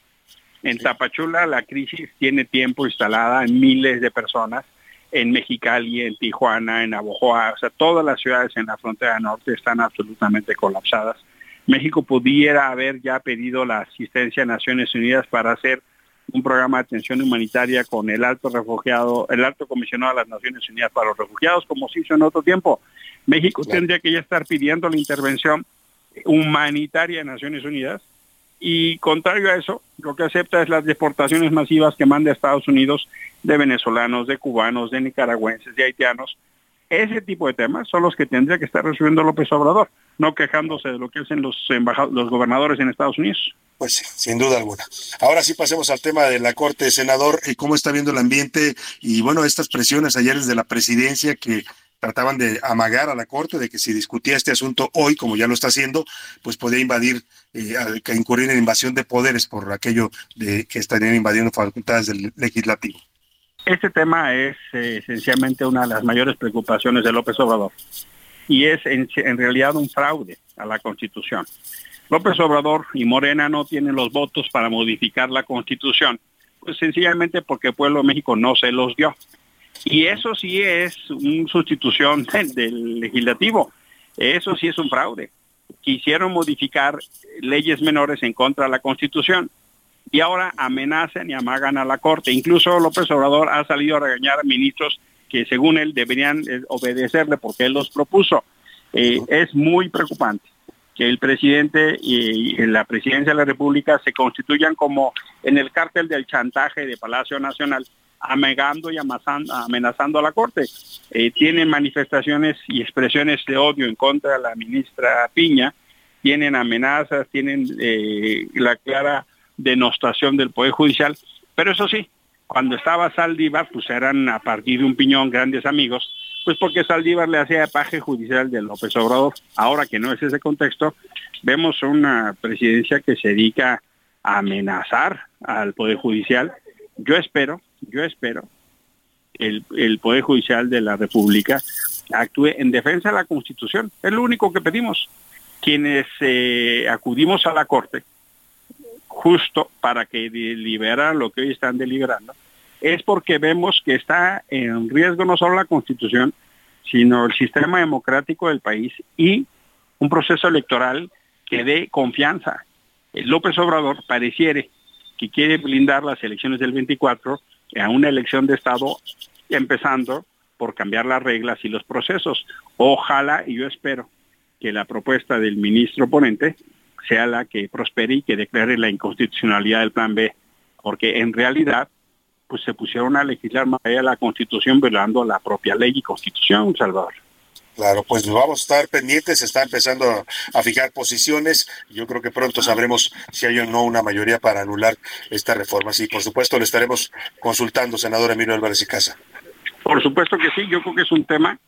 En Tapachula la crisis tiene tiempo instalada en miles de personas, en Mexicali, en Tijuana, en Abojoa, o sea, todas las ciudades en la frontera norte están absolutamente colapsadas. México pudiera haber ya pedido la asistencia a Naciones Unidas para hacer un programa de atención humanitaria con el alto refugiado, el alto comisionado de las Naciones Unidas para los refugiados, como se hizo en otro tiempo. México tendría que ya estar pidiendo la intervención humanitaria de Naciones Unidas y contrario a eso, lo que acepta es las deportaciones masivas que manda Estados Unidos de venezolanos, de cubanos, de nicaragüenses, de haitianos. Ese tipo de temas son los que tendría que estar resolviendo López Obrador, no quejándose de lo que hacen los, los gobernadores en Estados Unidos. Pues sí, sin duda alguna. Ahora sí pasemos al tema de la Corte, senador, y cómo está viendo el ambiente y bueno, estas presiones ayer desde la presidencia que trataban de amagar a la Corte de que si discutía este asunto hoy, como ya lo está haciendo, pues podía invadir, eh, incurrir en invasión de poderes por aquello de que estarían invadiendo facultades del legislativo. Este tema es eh, esencialmente una de las mayores preocupaciones de López Obrador y es en, en realidad un fraude a la Constitución. López Obrador y Morena no tienen los votos para modificar la Constitución, pues sencillamente porque el pueblo de México no se los dio. Y eso sí es una sustitución [laughs] del, legislativo. Eso sí es un fraude. Quisieron modificar leyes menores en contra de la Constitución y ahora amenazan y amagan a la Corte. Incluso López Obrador ha salido a regañar a ministros que según él deberían eh, obedecerle porque él los propuso. Eh, es muy preocupante que el presidente y la presidencia de la República se constituyan como en el cártel del chantaje de Palacio Nacional amagando y amenazando a la Corte. Eh, tienen manifestaciones y expresiones de odio en contra de la ministra Piña, tienen amenazas, tienen eh, la clara denostación del Poder Judicial, pero eso sí, cuando estaba Saldívar, pues eran a partir de un piñón grandes amigos, pues porque Saldívar le hacía paje judicial de López Obrador. Ahora que no es ese contexto, vemos una presidencia que se dedica a amenazar al Poder Judicial. Yo espero yo espero el, el Poder Judicial de la República actúe en defensa de la Constitución. Es lo único que pedimos. Quienes eh, acudimos a la Corte, justo para que deliberaran lo que hoy están deliberando, es porque vemos que está en riesgo no solo la Constitución, sino el sistema democrático del país y un proceso electoral que dé confianza. El López Obrador pareciere que quiere blindar las elecciones del 24 a una elección de Estado, empezando por cambiar las reglas y los procesos. Ojalá, y yo espero, que la propuesta del ministro ponente sea la que prospere y que declare la inconstitucionalidad del plan B, porque en realidad pues se pusieron a legislar más allá de la Constitución violando la propia ley y Constitución, Salvador. Claro, pues vamos a estar pendientes, se está empezando a fijar posiciones. Yo creo que pronto sabremos si hay o no una mayoría para anular esta reforma. Sí, por supuesto, le estaremos consultando, senador Emilio Álvarez y Casa. Por supuesto que sí, yo creo que es un tema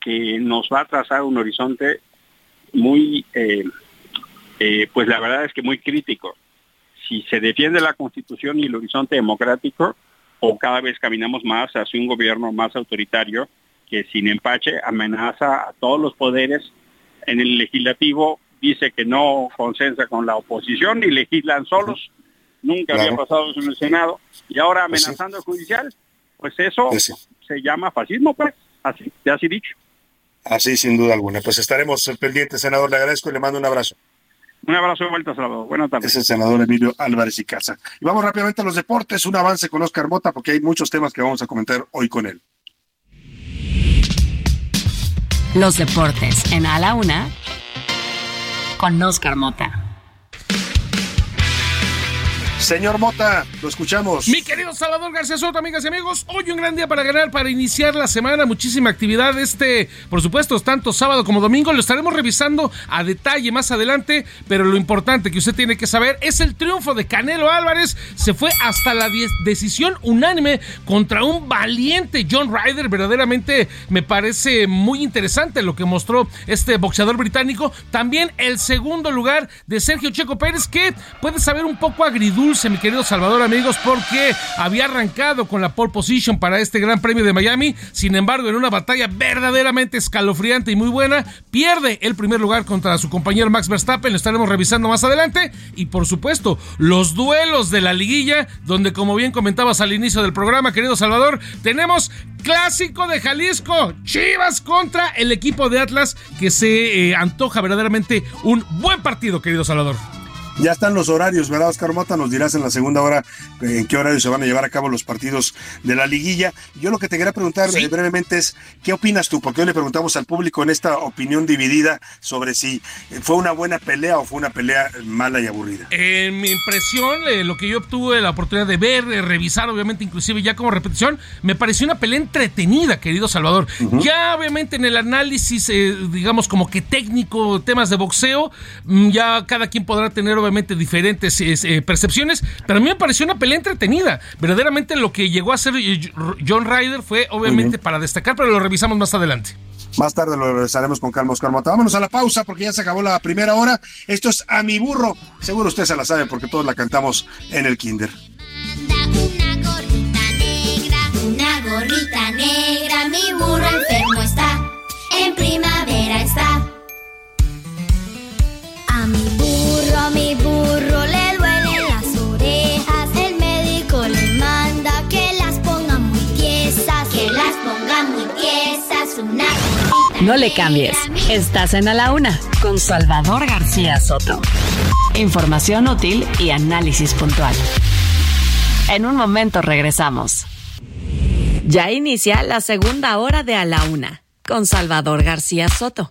que nos va a trazar un horizonte muy, eh, eh, pues la verdad es que muy crítico. Si se defiende la Constitución y el horizonte democrático, o cada vez caminamos más hacia un gobierno más autoritario, que sin empache amenaza a todos los poderes. En el legislativo dice que no consensa con la oposición y legislan solos. Nunca había pasado eso en el Senado. Y ahora pues amenazando al judicial, pues eso pues se llama fascismo, pues, así, ya así dicho. Así, sin duda alguna. Pues estaremos pendientes, senador. Le agradezco y le mando un abrazo. Un abrazo de vuelta, Salvador. Buenas tardes. Es el senador Emilio Álvarez y Casa. Y vamos rápidamente a los deportes. Un avance con Oscar Mota, porque hay muchos temas que vamos a comentar hoy con él. Los deportes en A la Una con Oscar Mota. Señor Mota, lo escuchamos. Mi querido Salvador García Soto, amigas y amigos, hoy un gran día para ganar, para iniciar la semana, muchísima actividad este, por supuesto, tanto sábado como domingo, lo estaremos revisando a detalle más adelante, pero lo importante que usted tiene que saber es el triunfo de Canelo Álvarez, se fue hasta la decisión unánime contra un valiente John Ryder, verdaderamente me parece muy interesante lo que mostró este boxeador británico, también el segundo lugar de Sergio Checo Pérez, que puede saber un poco agridulce dulce, mi querido Salvador, amigos, porque había arrancado con la pole position para este Gran Premio de Miami. Sin embargo, en una batalla verdaderamente escalofriante y muy buena, pierde el primer lugar contra su compañero Max Verstappen. Lo estaremos revisando más adelante. Y por supuesto, los duelos de la liguilla, donde, como bien comentabas al inicio del programa, querido Salvador, tenemos clásico de Jalisco, Chivas contra el equipo de Atlas, que se eh, antoja verdaderamente un buen partido, querido Salvador. Ya están los horarios, ¿verdad, Oscar Mota? Nos dirás en la segunda hora eh, en qué horario se van a llevar a cabo los partidos de la liguilla. Yo lo que te quería preguntar eh, brevemente es, ¿qué opinas tú? Porque hoy le preguntamos al público en esta opinión dividida sobre si eh, fue una buena pelea o fue una pelea mala y aburrida. En mi impresión, lo que yo obtuve la oportunidad de ver, de revisar, obviamente, inclusive ya como repetición, me pareció una pelea entretenida, querido Salvador. Ya, obviamente, en el análisis, digamos, como que técnico, temas de boxeo, mm, ya cada quien podrá tener obviamente diferentes eh, percepciones, pero a mí me pareció una pelea entretenida. Verdaderamente lo que llegó a hacer eh, John Ryder fue obviamente para destacar, pero lo revisamos más adelante. Más tarde lo regresaremos con calma, Oscar Mota. Vámonos a la pausa porque ya se acabó la primera hora. Esto es A mi burro. Seguro usted se la sabe porque todos la cantamos en el kinder. Una gorrita negra, una gorrita negra, mi burro enfermo está, en primavera está. A mi burro, No le cambies. Estás en A la Una con Salvador García Soto. Información útil y análisis puntual. En un momento regresamos. Ya inicia la segunda hora de A la Una con Salvador García Soto.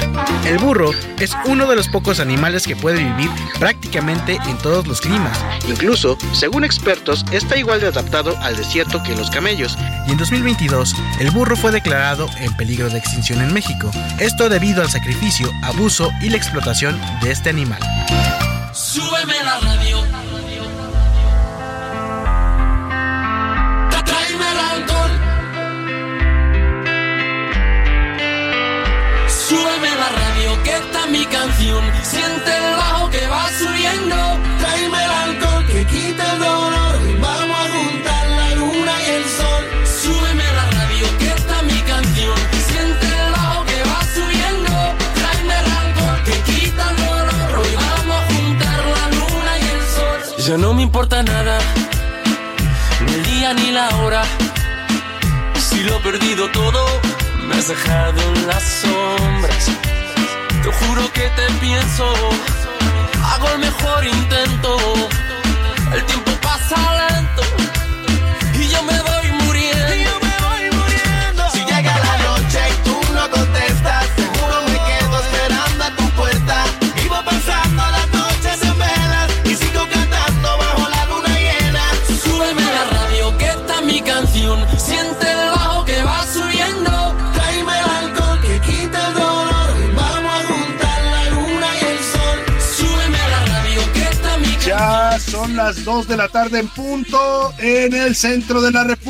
El burro es uno de los pocos animales que puede vivir prácticamente en todos los climas. Incluso, según expertos, está igual de adaptado al desierto que los camellos. Y en 2022, el burro fue declarado en peligro de extinción en México. Esto debido al sacrificio, abuso y la explotación de este animal. Súbeme la radio. Que está mi canción. Siente el bajo que va subiendo. Tráeme el alcohol que quita el dolor. Vamos a juntar la luna y el sol. Súbeme la radio, que está mi canción. Siente el bajo que va subiendo. Tráeme el alcohol que quita el dolor. Hoy vamos a juntar la luna y el sol. Ya no me importa nada, ni el día ni la hora. Si lo he perdido todo, me has dejado en las sombras. Te juro que te pienso, hago el mejor intento. El tiempo pasa lento y yo me voy las 2 de la tarde en punto en el centro de la República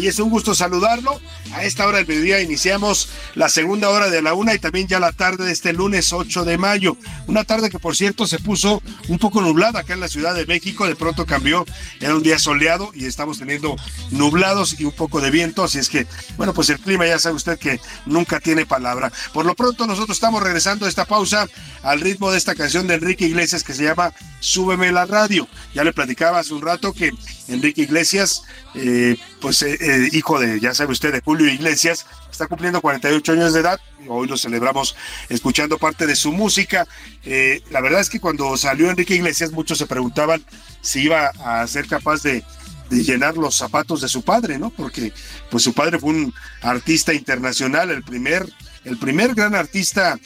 y es un gusto saludarlo. A esta hora del mediodía iniciamos la segunda hora de la una y también ya la tarde de este lunes 8 de mayo. Una tarde que por cierto se puso un poco nublada acá en la Ciudad de México. De pronto cambió, era un día soleado y estamos teniendo nublados y un poco de viento. Así es que, bueno, pues el clima ya sabe usted que nunca tiene palabra. Por lo pronto nosotros estamos regresando a esta pausa al ritmo de esta canción de Enrique Iglesias que se llama Súbeme la radio. Ya le platicaba hace un rato que Enrique Iglesias, eh, pues eh, eh, hijo de, ya sabe usted, de Julio Iglesias, está cumpliendo 48 años de edad. Hoy lo celebramos escuchando parte de su música. Eh, la verdad es que cuando salió Enrique Iglesias, muchos se preguntaban si iba a ser capaz de, llenar los zapatos de su padre, ¿no? Porque pues su padre fue un artista internacional, el primer, el primer gran artista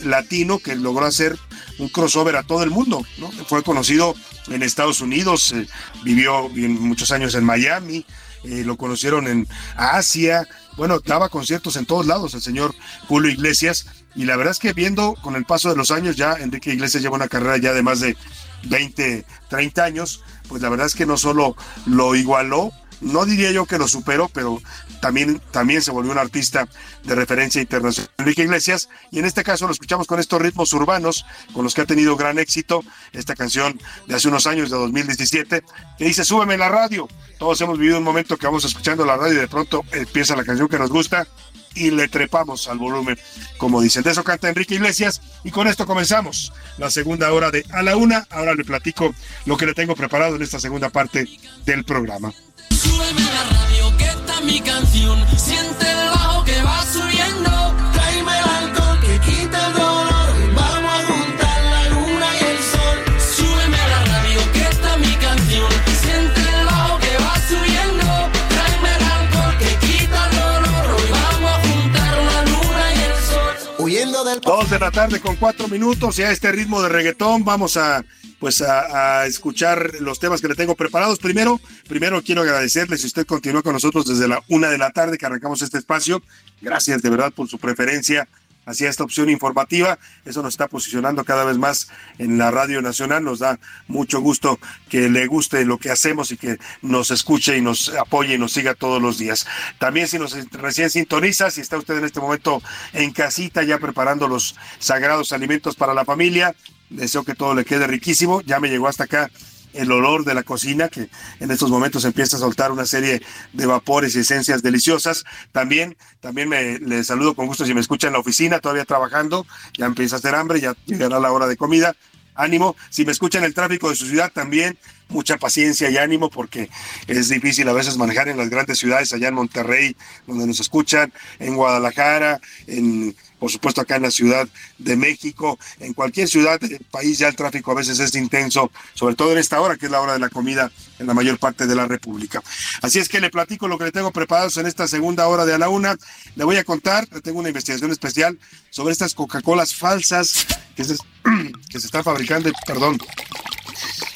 latino que logró hacer un crossover a todo el mundo, ¿no? Fue conocido en Estados Unidos, vivió muchos años en Miami, lo conocieron en Asia, bueno, daba conciertos en todos lados el señor Julio Iglesias, y la verdad es que viendo con el paso de los años, ya Enrique Iglesias lleva una carrera ya de más de 20, 30 años, pues la verdad es que no solo lo igualó, no diría yo que lo superó, pero también, también se volvió un artista de referencia internacional. Enrique Iglesias, y en este caso lo escuchamos con estos ritmos urbanos, con los que ha tenido gran éxito, esta canción de hace unos años, de 2017, que dice, súbeme la radio. Todos hemos vivido un momento que vamos escuchando la radio y de pronto empieza la canción que nos gusta y le trepamos al volumen, como dicen. De eso canta Enrique Iglesias y con esto comenzamos la segunda hora de A la Una. Ahora le platico lo que le tengo preparado en esta segunda parte del programa. Súbeme la radio que está mi canción. Siente el bajo que va subiendo. Tráeme el alcohol que quita el dolor. Vamos a juntar la luna y el sol. Súbeme la radio que está mi canción. Siente el bajo que va subiendo. Tráeme el alcohol que quita el dolor. Hoy vamos a juntar la luna y el sol. Huyendo del... Dos de la tarde con cuatro minutos y a este ritmo de reggaetón vamos a pues a, escuchar los temas que le tengo preparados. Primero, primero quiero agradecerle si usted continúa con nosotros desde la una de la tarde que arrancamos este espacio. Gracias de verdad por su preferencia hacia esta opción informativa. Eso nos está posicionando cada vez más en la Radio Nacional. Nos da mucho gusto que le guste lo que hacemos y que nos escuche y nos apoye y nos siga todos los días. También si nos recién sintoniza, si está usted en este momento en casita ya preparando los sagrados alimentos para la familia, deseo que todo le quede riquísimo. Ya me llegó hasta acá el olor de la cocina, que en estos momentos empieza a soltar una serie de vapores y esencias deliciosas. También, también me le saludo con gusto si me escucha en la oficina, todavía trabajando, ya empieza a hacer hambre, ya llegará la hora de comida. Ánimo, si me escucha en el tráfico de su ciudad también, mucha paciencia y ánimo porque es difícil a veces manejar en las grandes ciudades, allá en Monterrey, donde nos escuchan, en Guadalajara, en por supuesto acá en la Ciudad de México, en cualquier ciudad del país ya el tráfico a veces es intenso, sobre todo en esta hora que es la hora de la comida en la mayor parte de la República. Así es que le platico lo que le tengo preparados en esta segunda hora de a la una. Le voy a contar, tengo una investigación especial sobre estas Coca-Colas falsas que se, [clears throat] están fabricando, perdón,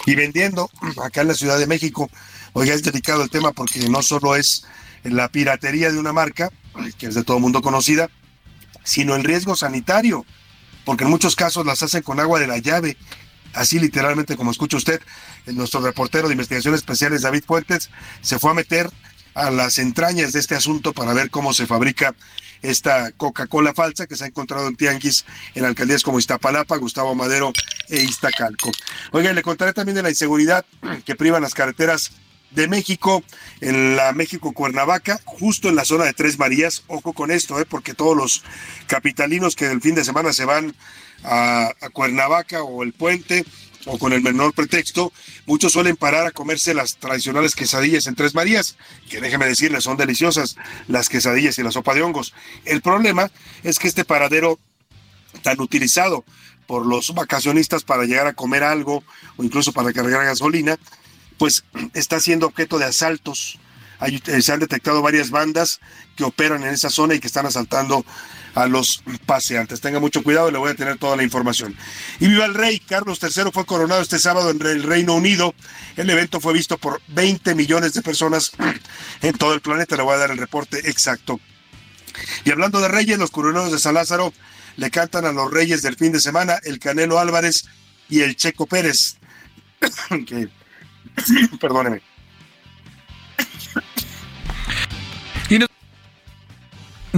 y vendiendo [clears throat] acá en la Ciudad de México. Oiga, es dedicado el tema porque no solo es la piratería de una marca, que es de todo mundo conocida, sino el riesgo sanitario, porque en muchos casos las hacen con agua de la llave, así literalmente como escucha usted, nuestro reportero de investigaciones especiales David Fuentes se fue a meter a las entrañas de este asunto para ver cómo se fabrica esta Coca-Cola falsa que se ha encontrado en tianguis en alcaldías como Iztapalapa, Gustavo Madero e Iztacalco. Oiga, le contaré también de la inseguridad que privan las carreteras de México, en la México Cuernavaca, justo en la zona de Tres Marías. Ojo con esto, ¿eh? porque todos los capitalinos que el fin de semana se van a, a Cuernavaca o el puente o con el menor pretexto, muchos suelen parar a comerse las tradicionales quesadillas en Tres Marías, que déjeme decirles, son deliciosas las quesadillas y la sopa de hongos. El problema es que este paradero tan utilizado por los vacacionistas para llegar a comer algo o incluso para cargar gasolina, pues está siendo objeto de asaltos. Hay, se han detectado varias bandas que operan en esa zona y que están asaltando a los paseantes. Tenga mucho cuidado, le voy a tener toda la información. Y viva el rey, Carlos III fue coronado este sábado en el Reino Unido. El evento fue visto por 20 millones de personas en todo el planeta. Le voy a dar el reporte exacto. Y hablando de reyes, los coronados de San Lázaro le cantan a los reyes del fin de semana, el Canelo Álvarez y el Checo Pérez. [coughs] que [laughs] Perdóneme.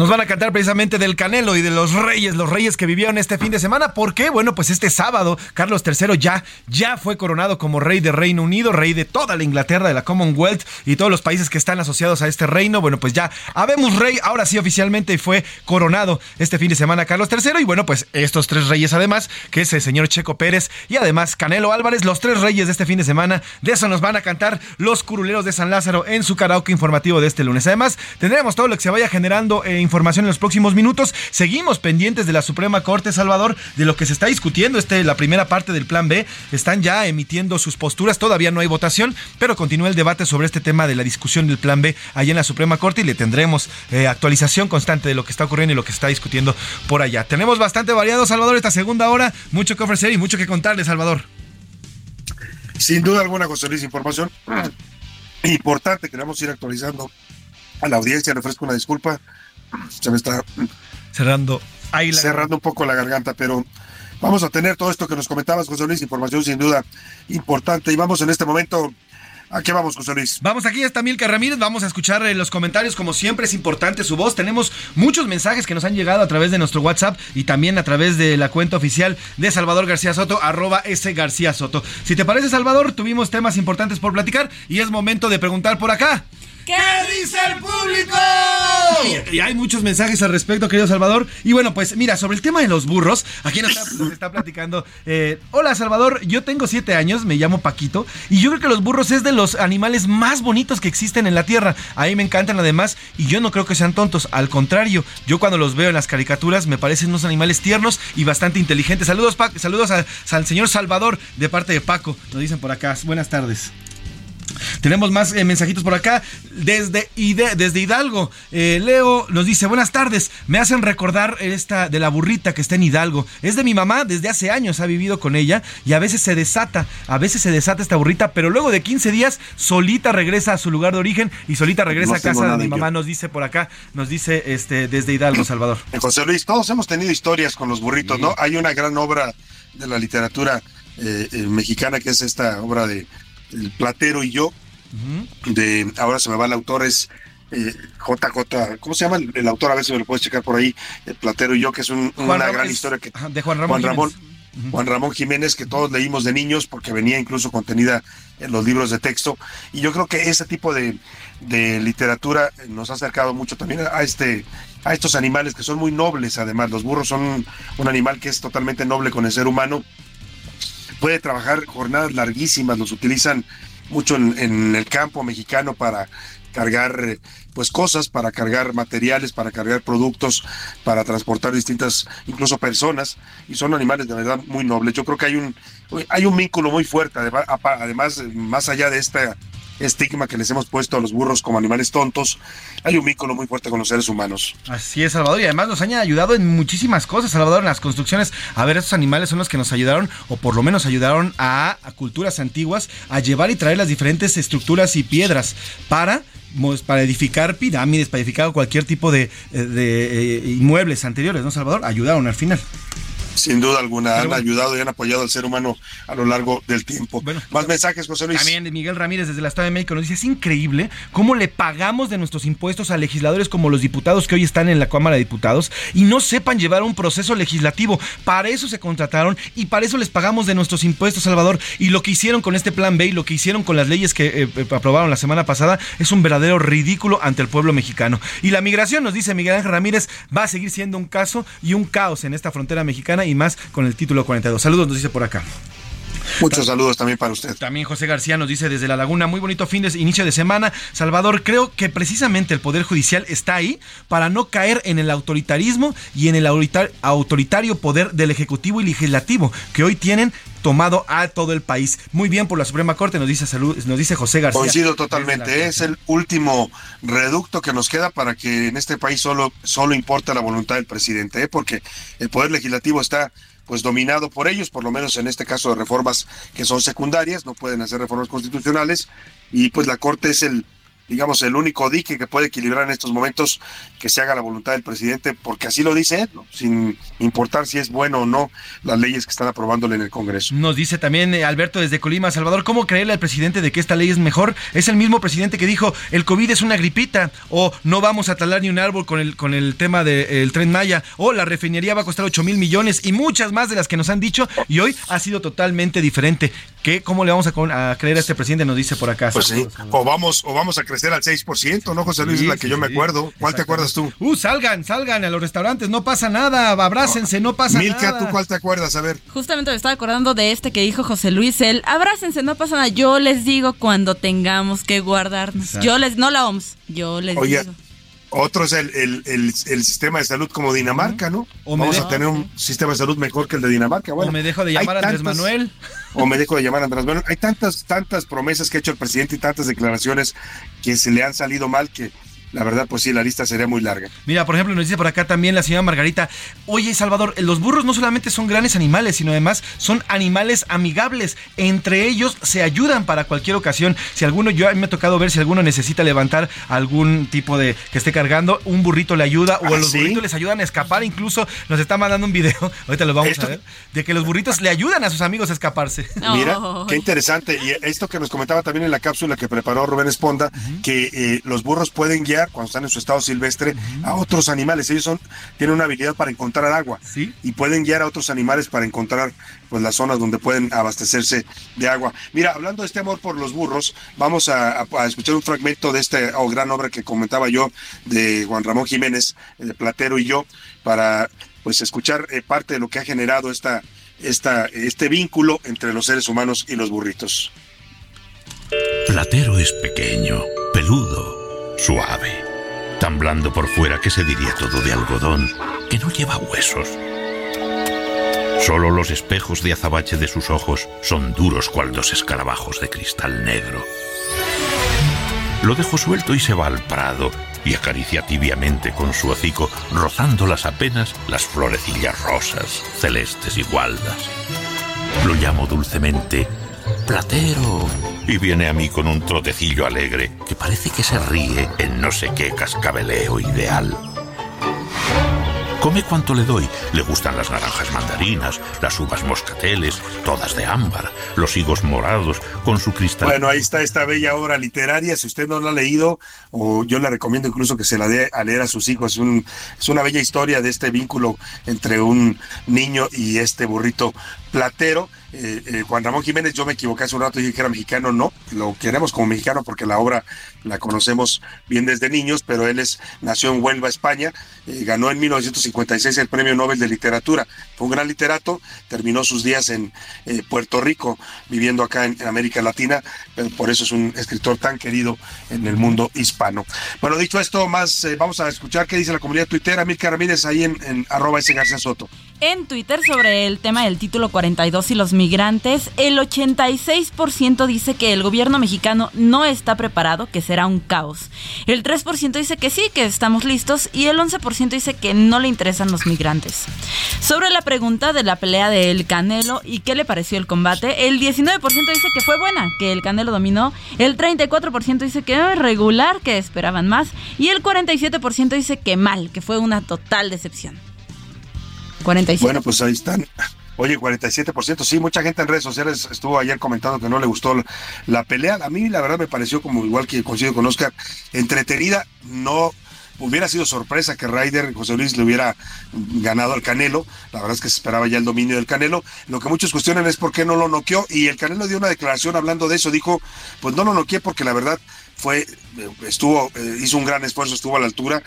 Nos van a cantar precisamente del Canelo y de los reyes, los reyes que vivieron este fin de semana. ¿Por qué? Bueno, pues este sábado Carlos III ya, ya fue coronado como rey de Reino Unido, rey de toda la Inglaterra, de la Commonwealth y todos los países que están asociados a este reino. Bueno, pues ya habemos rey, ahora sí oficialmente fue coronado este fin de semana Carlos III. Y bueno, pues estos tres reyes además, que es el señor Checo Pérez y además Canelo Álvarez, los tres reyes de este fin de semana. De eso nos van a cantar los curuleros de San Lázaro en su karaoke informativo de este lunes. Además, tendremos todo lo que se vaya generando en información en los próximos minutos. Seguimos pendientes de la Suprema Corte, Salvador, de lo que se está discutiendo. Este, la primera parte del Plan B. Están ya emitiendo sus posturas. Todavía no hay votación, pero continúa el debate sobre este tema de la discusión del Plan B allá en la Suprema Corte y le tendremos eh, actualización constante de lo que está ocurriendo y lo que se está discutiendo por allá. Tenemos bastante variado, Salvador, esta segunda hora. Mucho que ofrecer y mucho que contarle, Salvador. Sin duda alguna, José Luis, información [clears throat] importante que ir actualizando a la audiencia. Le ofrezco una disculpa. Se me está cerrando ahí la cerrando un poco la garganta, pero vamos a tener todo esto que nos comentabas, José Luis, información sin duda importante. Y vamos en este momento ¿A qué vamos, José Luis? Vamos aquí está Milka Ramírez, vamos a escuchar eh, los comentarios, como siempre es importante su voz. Tenemos muchos mensajes que nos han llegado a través de nuestro WhatsApp y también a través de la cuenta oficial de Salvador García Soto, arroba S García Soto. Si te parece, Salvador, tuvimos temas importantes por platicar y es momento de preguntar por acá. ¿Qué dice el público? Y, hay muchos mensajes al respecto, querido Salvador. Y bueno, pues mira, sobre el tema de los burros, aquí nos está, está platicando. eh, Hola Salvador, yo tengo siete años, me llamo Paquito, y yo creo que los burros es de los animales más bonitos que existen en la Tierra. A mí me encantan además, y yo no creo que sean tontos, al contrario, yo cuando los veo en las caricaturas me parecen unos animales tiernos y bastante inteligentes. Saludos, Pa- saludos al señor Salvador de parte de Paco, nos dicen por acá. Buenas tardes. Tenemos más eh, mensajitos por acá desde, Ide- desde Hidalgo. Eh, Leo nos dice, buenas tardes, me hacen recordar esta de la burrita que está en Hidalgo. Es de mi mamá, desde hace años ha vivido con ella y a veces se desata, a veces se desata esta burrita, pero luego de 15 días solita regresa a su lugar de origen y solita regresa No a casa de mi yo. mamá, nos dice por acá, nos dice este desde Hidalgo, Salvador. José Luis, todos hemos tenido historias con los burritos, ¿no? Hay una gran obra de la literatura eh, mexicana que es esta obra de El Platero y yo, de, ahora se me va el autor, es eh, JJ, ¿cómo se llama el, el autor? A ver si me lo puedes checar por ahí, El Platero y yo, que es un- Juan una Ramón gran es- historia que... de Juan Ramón Ramón, Jiménez. Juan Ramón Jiménez, que todos leímos de niños porque venía incluso contenida en los libros de texto. Y yo creo que ese tipo de, de literatura nos ha acercado mucho también a este a estos animales que son muy nobles además. Los burros son un animal que es totalmente noble con el ser humano. Puede trabajar jornadas larguísimas, los utilizan mucho en, el campo mexicano para cargar pues cosas, para cargar materiales, para cargar productos, para transportar distintas, incluso personas, y son animales de verdad muy nobles. Yo creo que hay un, hay un vínculo muy fuerte, además, más allá de este estigma que les hemos puesto a los burros como animales tontos, hay un vínculo muy fuerte con los seres humanos. Así es, Salvador, y además nos han ayudado en muchísimas cosas, Salvador, en las construcciones. A ver, estos animales son los que nos ayudaron, o por lo menos ayudaron a, a culturas antiguas, a llevar y traer las diferentes estructuras y piedras para para edificar pirámides, para edificar cualquier tipo de, eh, de, eh, inmuebles anteriores, ¿no, Salvador? Ayudaron al final. Sin duda alguna, Pero han bueno. ayudado y han apoyado al ser humano a lo largo del tiempo. Más mensajes, José Luis. También Miguel Ramírez desde la Estado de México nos dice, es increíble cómo le pagamos de nuestros impuestos a legisladores como los diputados que hoy están en la Cámara de Diputados y no sepan llevar un proceso legislativo. Para eso se contrataron y para eso les pagamos de nuestros impuestos, Salvador. Y lo que hicieron con este plan B y lo que hicieron con las leyes que eh, eh, aprobaron la semana pasada es un verdadero ridículo ante el pueblo mexicano. Y la migración, nos dice Miguel Ángel Ramírez, va a seguir siendo un caso y un caos en esta frontera mexicana y más con el título 42. Saludos, nos dice por acá. Muchos saludos también para usted. También José García nos dice desde La Laguna, muy bonito fin de inicio de semana. Salvador, creo que precisamente el Poder Judicial está ahí para no caer en el autoritarismo y en el autoritar- autoritario poder del Ejecutivo y Legislativo que hoy tienen tomado a todo el país. Muy bien por la Suprema Corte, nos dice salud, nos dice José García. Coincido totalmente, la- es el último reducto que nos queda para que en este país solo, solo importa la voluntad del presidente, ¿eh? porque el poder legislativo está pues dominado por ellos, por lo menos en este caso de reformas que son secundarias, no pueden hacer reformas constitucionales, y pues la Corte es el, digamos, el único dique que puede equilibrar en estos momentos que se haga la voluntad del presidente, porque así lo dice él, sin importar si es bueno o no las leyes que están aprobándole en el Congreso. Nos dice también eh, Alberto desde Colima, Salvador, ¿cómo creerle al presidente de que esta ley es mejor? Es el mismo presidente que dijo, el COVID es una gripita, o no vamos a talar ni un árbol con el, con el tema del tren Maya, o la refinería va a costar 8 mil millones, y muchas más de las que nos han dicho, y hoy ha sido totalmente diferente. ¿Qué, ¿Cómo le vamos a, creer a este presidente? Nos dice por acá. Pues sí, o vamos, o vamos a crecer al 6%, ¿no, José Luis? Sí, es la que sí, yo me acuerdo. ¿Cuál te acuerdas tú? Uh, salgan, salgan a los restaurantes, no pasa nada, abrácense, no pasa Milka, nada. ¿tú cuál te acuerdas? A ver. Justamente me estaba acordando de este que dijo José Luis, el abrácense, no pasa nada. Yo les digo cuando tengamos que guardarnos. Exacto. Yo les, no la OMS, yo les Oye, digo. Otro es el, el, el, el sistema de salud como Dinamarca, ¿no? O Vamos a tener un sistema de salud mejor que el de Dinamarca. Bueno, o me dejo de llamar a Andrés tantas- Manuel. O me dejo de llamar a Andrés Manuel. Hay tantas, tantas promesas que ha hecho el presidente y tantas declaraciones que se le han salido mal que la verdad, pues sí, la lista sería muy larga. Mira, por ejemplo, nos dice por acá también la señora Margarita, oye Salvador, los burros no solamente son grandes animales, sino además son animales amigables. Entre ellos se ayudan para cualquier ocasión. Si alguno, yo a mí me ha tocado ver si alguno necesita levantar algún tipo de que esté cargando, un burrito le ayuda o ¿Ah, los sí? burritos les ayudan a escapar. Incluso nos está mandando un video, [laughs] ahorita lo vamos a ver, de que los burritos le ayudan a sus amigos a escaparse. [laughs] Mira, qué interesante. Y esto que nos comentaba también en la cápsula que preparó Rubén Esponda, que eh, los burros pueden guiar cuando están en su estado silvestre a otros animales. Ellos son, tienen una habilidad para encontrar agua y pueden guiar a otros animales para encontrar pues las zonas donde pueden abastecerse de agua. Mira, hablando de este amor por los burros, vamos a, a- a escuchar un fragmento de esta oh, gran obra que comentaba yo de Juan Ramón Jiménez, eh, de Platero y yo, para pues escuchar eh, parte de lo que ha generado esta, esta, este vínculo entre los seres humanos y los burritos. Platero es pequeño, peludo, suave, tan blando por fuera que se diría todo de algodón, que no lleva huesos. Solo los espejos de azabache de sus ojos son duros cual dos escarabajos de cristal negro. Lo dejo suelto y se va al prado y acaricia tibiamente con su hocico, rozándolas apenas las florecillas rosas, celestes y gualdas. Lo llamo dulcemente Platero y viene a mí con un trotecillo alegre que parece que se ríe en no sé qué cascabeleo ideal. Come cuanto le doy. Le gustan las naranjas mandarinas, las uvas moscateles, todas de ámbar, los higos morados, con su cristal. Bueno, ahí está esta bella obra literaria. Si usted no la ha leído, o yo le recomiendo incluso que se la dé a leer a sus hijos. Es, un- es una bella historia de este vínculo entre un niño y este burrito platero. Eh, eh, Juan Ramón Jiménez, yo me equivoqué hace un rato, dije que era mexicano, no, lo queremos como mexicano porque la obra la conocemos bien desde niños, pero él es, nació en Huelva, España, eh, ganó en 1956 el Premio Nobel de Literatura, fue un gran literato, terminó sus días en Puerto Rico, viviendo acá en, América Latina, por eso es un escritor tan querido en el mundo hispano. Bueno, dicho esto, más eh, vamos a escuchar qué dice la comunidad tuitera, Milka Ramírez, ahí en, en arroba ese García Soto. En Twitter sobre el tema del título 42 y los migrantes, el 86% dice que el gobierno mexicano no está preparado, que será un caos. El 3% dice que sí, que estamos listos y el 11% dice que no le interesan los migrantes. Sobre la pregunta de la pelea de El Canelo y qué le pareció el combate, el 19% dice que fue buena, que el Canelo dominó, el 34% dice que "Ah, regular, que esperaban más y el 47% dice que mal, que fue una total decepción. 47. Bueno, pues ahí están. Oye, 47%, sí, mucha gente en redes sociales estuvo ayer comentando que no le gustó la, la pelea. A mí la verdad me pareció como igual que coincido con Oscar, entretenida, no hubiera sido sorpresa que Ryder José Luis le hubiera ganado al Canelo. La verdad es que se esperaba ya el dominio del Canelo. Lo que muchos cuestionan es por qué no lo noqueó. Y el Canelo dio una declaración hablando de eso. Dijo, pues no lo noqueé porque la verdad fue, estuvo, eh, hizo un gran esfuerzo, estuvo a la altura.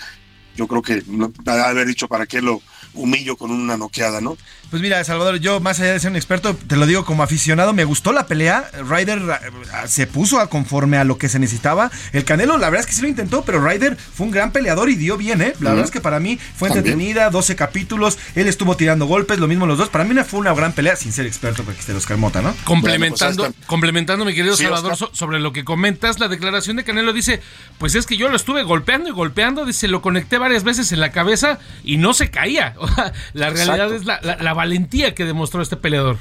Yo creo que haber dicho para qué lo humillo con una noqueada, ¿no? Pues mira, Salvador, yo más allá de ser un experto, te lo digo como aficionado, me gustó la pelea. Ryder eh, se puso a conforme a lo que se necesitaba. El Canelo, la verdad es que sí lo intentó, pero Ryder fue un gran peleador y dio bien, ¿eh? La verdad es que para mí fue También. entretenida, 12 capítulos, él estuvo tirando golpes, lo mismo los dos. Para mí no fue una gran pelea, sin ser experto, porque este los Mota, ¿no? Complementando, Bueno, pues, complementando, mi querido Sí, Salvador, Oscar. so- sobre lo que comentas, la declaración de Canelo dice, pues es que yo lo estuve golpeando y golpeando, dice, lo conecté varias veces en la cabeza y no se caía. [laughs] la realidad Exacto. es la, la- la valentía que demostró este peleador.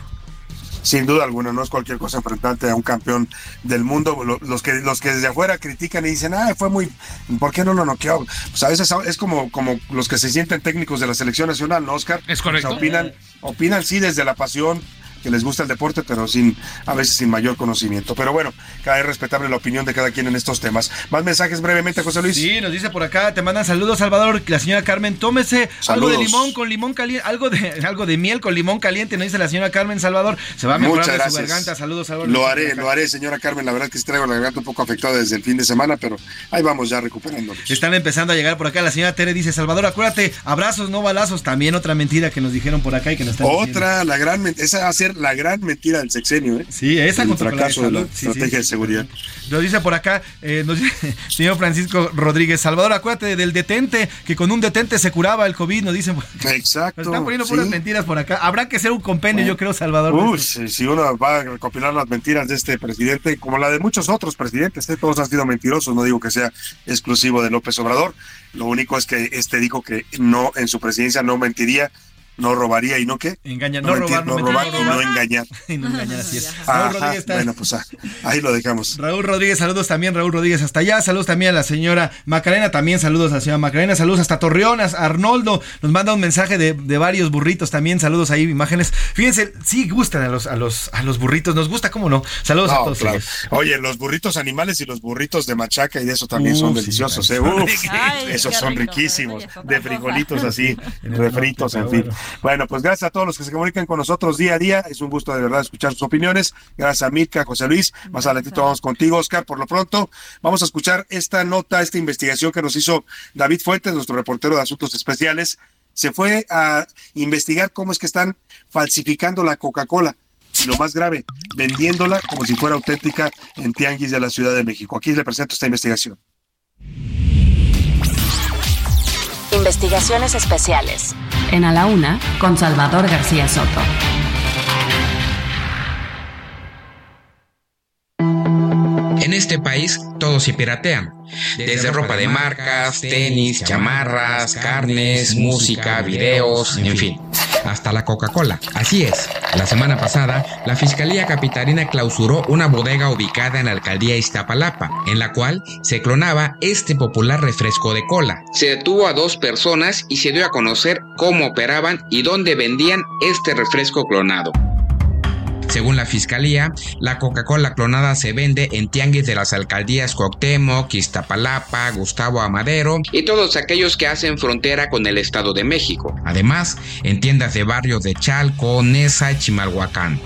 Sin duda alguna, no es cualquier cosa enfrentarte a un campeón del mundo. Lo- Los que, los que desde afuera critican y dicen, ah, fue muy, ¿por qué no lo noqueó? Pues a veces es como, como los que se sienten técnicos de la selección nacional, ¿no, Oscar? Es correcto. O sea, opinan, opinan sí desde la pasión que les gusta el deporte, pero sin, a veces sin mayor conocimiento. Pero bueno, cada vez respetable la opinión de cada quien en estos temas. Más mensajes brevemente, José Luis. Sí, nos dice por acá, te mandan saludos, Salvador. La señora Carmen, tómese algo de Saludos. limón con limón caliente, algo de, [laughs] algo de miel con limón caliente, nos dice la señora Carmen Salvador. Se va a mejorar de su garganta. Saludos, Salvador. Lo haré, lo haré, señora Carmen. La verdad es que sí traigo la garganta un poco afectada desde el fin de semana, pero ahí vamos ya recuperándonos. Están empezando a llegar por acá. La señora Tere dice, Salvador, acuérdate, abrazos, no balazos. También otra mentira que nos dijeron por acá y que nos están diciendo. Otra, la gran, men- esa a ser la gran mentira del sexenio. ¿eh? Sí, esa el contra la de la sí. estrategia de seguridad. Nos dice por acá, eh, nos dice, señor Francisco Rodríguez, Salvador, acuérdate del detente, que con un detente se curaba el COVID, nos dicen. Exacto. Nos están poniendo sí. puras mentiras por acá. Habrá que hacer un compendio, yo creo, Salvador. Uy, si, si uno va a recopilar las mentiras de este presidente, como la de muchos otros presidentes, ¿eh? todos han sido mentirosos, no digo que sea exclusivo de López Obrador, lo único es que este dijo que no, en su presidencia no mentiría, no robaría y no qué. Engañar, no, no mentir, robar, no robar y no engañar. [laughs] Y no engañar, así es. Raúl Ajá, Rodríguez está- bueno, pues ah, ahí lo dejamos. Raúl Rodríguez, saludos también, Raúl Rodríguez hasta allá, saludos también a la señora Macarena, también saludos a la señora Macarena, saludos hasta Torreón, a Arnoldo, nos manda un mensaje de, de varios burritos también, saludos ahí, imágenes. Fíjense, sí gustan a los, a los, a los burritos, nos gusta, ¿cómo no? Saludos a todos. claro. ellos. Oye, los burritos animales y los burritos de machaca y de eso también son sí, deliciosos, ¿eh? claro. Uf, Ay, esos son rico, riquísimos, de frijolitos así, [laughs] refritos, en fin. Bueno, pues gracias a todos los que se comunican con nosotros día a día. Es un gusto de verdad escuchar sus opiniones. Gracias a Mirka, José Luis. Más adelantito vamos contigo, Oscar. Por lo pronto, vamos a escuchar esta nota, esta investigación que nos hizo David Fuentes, nuestro reportero de Asuntos Especiales. Se fue a investigar cómo es que están falsificando la Coca-Cola. Y lo más grave, vendiéndola como si fuera auténtica en tianguis de la Ciudad de México. Aquí le presento esta investigación. Investigaciones especiales. En A la Una, con Salvador García Soto. En este país todo se piratea. Desde ropa de marcas, tenis, chamarras, carnes, música, videos, en fin. Hasta la Coca-Cola. Así es. La semana pasada, la Fiscalía Capitalina clausuró una bodega ubicada en la alcaldía Iztapalapa, en la cual se clonaba este popular refresco de cola. Se detuvo a dos personas y se dio a conocer cómo operaban y dónde vendían este refresco clonado. Según la fiscalía, la Coca-Cola clonada se vende en tianguis de las alcaldías Cuauhtémoc, Iztapalapa, Gustavo Amadero y todos aquellos que hacen frontera con el Estado de México. Además, en tiendas de barrios de Chalco, Nesa y Chimalhuacán.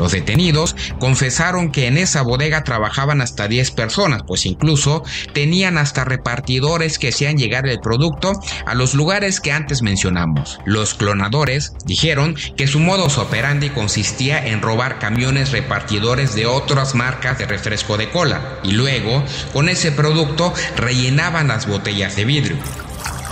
Los detenidos confesaron que en esa bodega trabajaban hasta 10 personas, pues incluso tenían hasta repartidores que hacían llegar el producto a los lugares que antes mencionamos. Los clonadores dijeron que su modus operandi consistía en robar camiones repartidores de otras marcas de refresco de cola y luego con ese producto rellenaban las botellas de vidrio.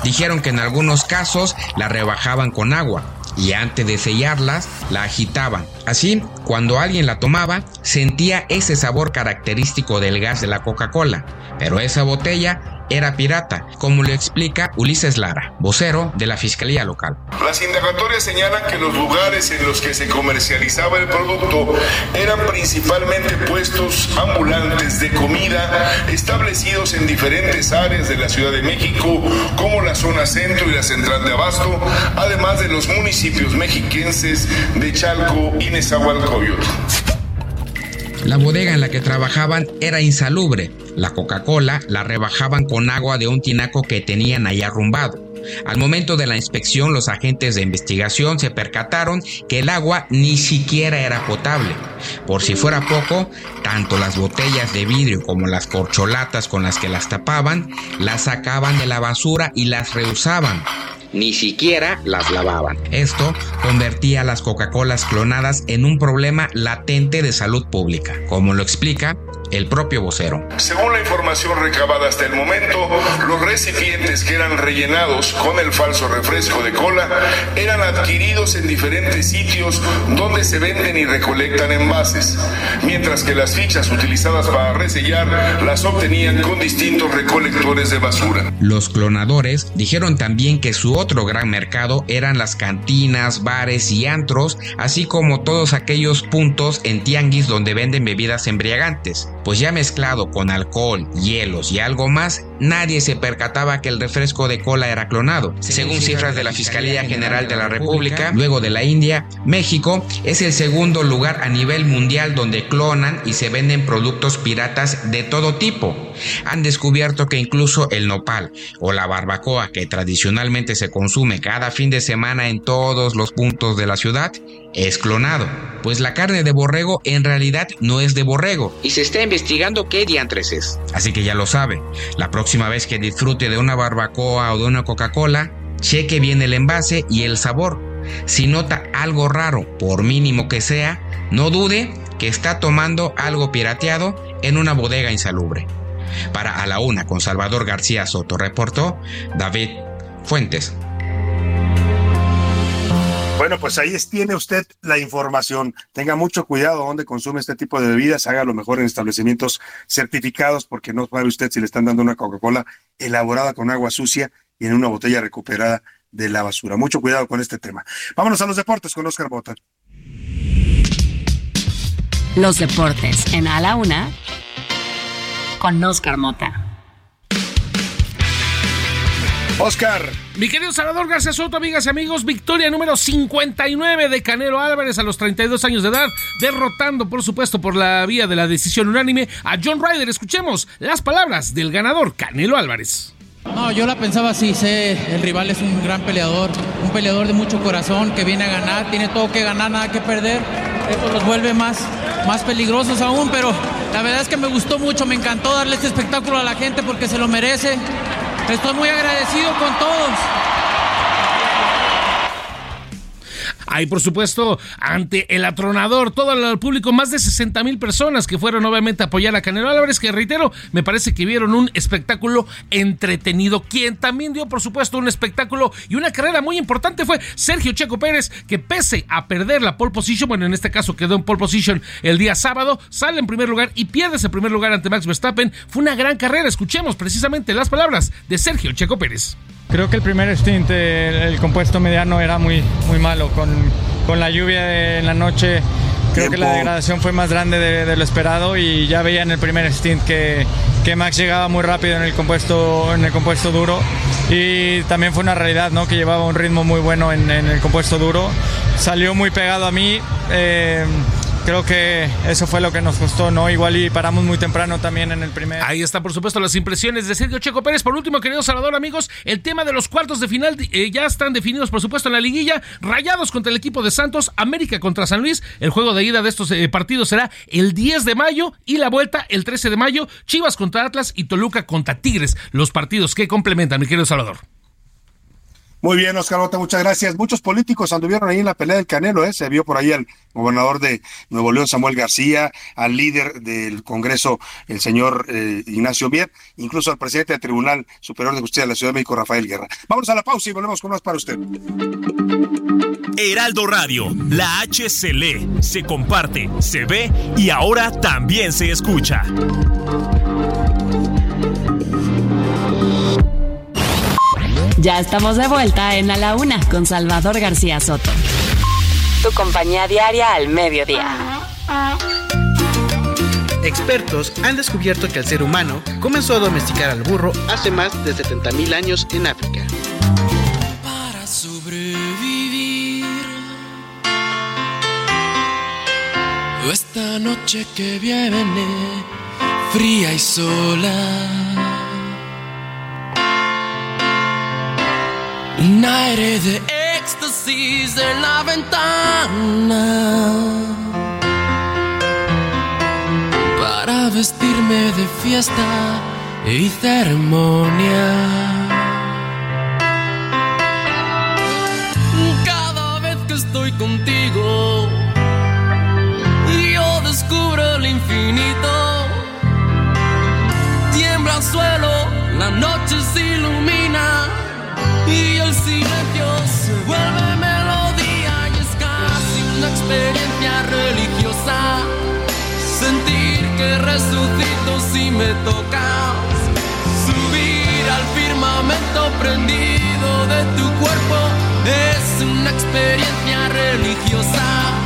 Dijeron que en algunos casos la rebajaban con agua y antes de sellarlas la agitaban. Así, cuando alguien la tomaba, sentía ese sabor característico del gas de la Coca-Cola. Pero esa botella era pirata, como lo explica Ulises Lara, vocero de la Fiscalía Local. Las indagatorias señalan que los lugares en los que se comercializaba el producto eran principalmente puestos ambulantes de comida establecidos en diferentes áreas de la Ciudad de México, como la zona centro y la central de Abasto, además de los municipios mexiquenses de Chalco y Nezahualcóyotl. La bodega en la que trabajaban era insalubre. La Coca-Cola la rebajaban con agua de un tinaco que tenían ahí arrumbado. Al momento de la inspección, los agentes de investigación se percataron que el agua ni siquiera era potable. Por si fuera poco, tanto las botellas de vidrio como las corcholatas con las que las tapaban, las sacaban de la basura y las reusaban. Ni siquiera las lavaban. Esto convertía a las Coca-Colas clonadas en un problema latente de salud pública, como lo explica el propio vocero. Según la información recabada hasta el momento, los recipientes que eran rellenados con el falso refresco de cola eran adquiridos en diferentes sitios donde se venden y recolectan envases, mientras que las fichas utilizadas para resellar las obtenían con distintos recolectores de basura. Los clonadores dijeron también que su otro gran mercado eran las cantinas, bares y antros, así como todos aquellos puntos en tianguis donde venden bebidas embriagantes pues ya mezclado con alcohol, hielos y algo más, nadie se percataba que el refresco de cola era clonado. Según cifras de la Fiscalía General de la República, luego de la India, México es el segundo lugar a nivel mundial donde clonan y se venden productos piratas de todo tipo. Han descubierto que incluso el nopal o la barbacoa que tradicionalmente se consume cada fin de semana en todos los puntos de la ciudad es clonado, pues la carne de borrego en realidad no es de borrego y se está investigando qué diantres es. Así que ya lo sabe, la próxima vez que disfrute de una barbacoa o de una Coca-Cola, cheque bien el envase y el sabor. Si nota algo raro, por mínimo que sea, no dude que está tomando algo pirateado en una bodega insalubre. Para A la Una con Salvador García Soto reportó David Fuentes. Bueno, pues ahí tiene usted la información. Tenga mucho cuidado donde consume este tipo de bebidas. Haga lo mejor en establecimientos certificados porque no sabe usted si le están dando una Coca-Cola elaborada con agua sucia y en una botella recuperada de la basura. Mucho cuidado con este tema. Vámonos a los deportes con Oscar Bota. Los deportes en A la Una con Oscar Mota. Oscar. Mi querido Salvador García Soto, amigas y amigos, victoria número 59 de Canelo Álvarez a los 32 años de edad, derrotando, por supuesto, por la vía de la decisión unánime a John Ryder. Escuchemos las palabras del ganador, Canelo Álvarez. No, yo la pensaba así, sé, el rival es un gran peleador, un peleador de mucho corazón que viene a ganar, tiene todo que ganar, nada que perder. Eso los vuelve más, más peligrosos aún, pero la verdad es que me gustó mucho, me encantó darle este espectáculo a la gente porque se lo merece. Estoy muy agradecido con todos. Hay, por supuesto, ante el atronador, todo el público, más de 60 mil personas que fueron obviamente a apoyar a Canelo Álvarez, que reitero, me parece que vieron un espectáculo entretenido. Quien también dio, por supuesto, un espectáculo y una carrera muy importante fue Sergio Checo Pérez, que pese a perder la pole position, bueno, en este caso quedó en pole position el día sábado, sale en primer lugar y pierde ese primer lugar ante Max Verstappen. Fue una gran carrera. Escuchemos precisamente las palabras de Sergio Checo Pérez. Creo que el primer stint, el, el compuesto mediano era muy, muy malo. Con, con la lluvia de- en la noche, creo que la degradación fue más grande de, de lo esperado y ya veía en el primer stint que, que Max llegaba muy rápido en el compuesto, en el compuesto duro. Y también fue una realidad, ¿no? Que llevaba un ritmo muy bueno en, en el compuesto duro. Salió muy pegado a mí. eh, creo que eso fue lo que nos costó, ¿no? Igual y paramos muy temprano también en el primer. Ahí están, por supuesto, las impresiones de Sergio Checo Pérez. Por último, querido Salvador, amigos, el tema de los cuartos de final eh, ya están definidos, por supuesto, en la liguilla. Rayados contra el equipo de Santos, América contra San Luis. El juego de ida de estos eh, partidos será el 10 de mayo y la vuelta el 13 de mayo. Chivas contra Atlas y Toluca contra Tigres. Los partidos que complementan, mi querido Salvador. Muy bien, Oscar muchas gracias. Muchos políticos anduvieron ahí en la pelea del Canelo, ¿eh? Se vio por ahí al gobernador de Nuevo León, Samuel García, al líder del Congreso, el señor eh, Ignacio Mier, incluso al presidente del Tribunal Superior de Justicia de la Ciudad de México, Rafael Guerra. Vamos a la pausa y volvemos con más para usted. Heraldo Radio, la H se lee, se comparte, se ve y ahora también se escucha. Ya estamos de vuelta en A la Una con Salvador García Soto. Tu compañía diaria al mediodía. Expertos han descubierto que el ser humano comenzó a domesticar al burro hace más de 70.000 años en África. Para sobrevivir esta noche que viene fría y sola. Un aire de éxtasis en la ventana para vestirme de fiesta y ceremonia. Cada vez que estoy contigo, yo descubro el infinito. Tiembla el suelo, la noche se ilumina y el silencio se vuelve melodía y es casi una experiencia religiosa. Sentir que resucito si me tocas. Subir al firmamento prendido de tu cuerpo es una experiencia religiosa.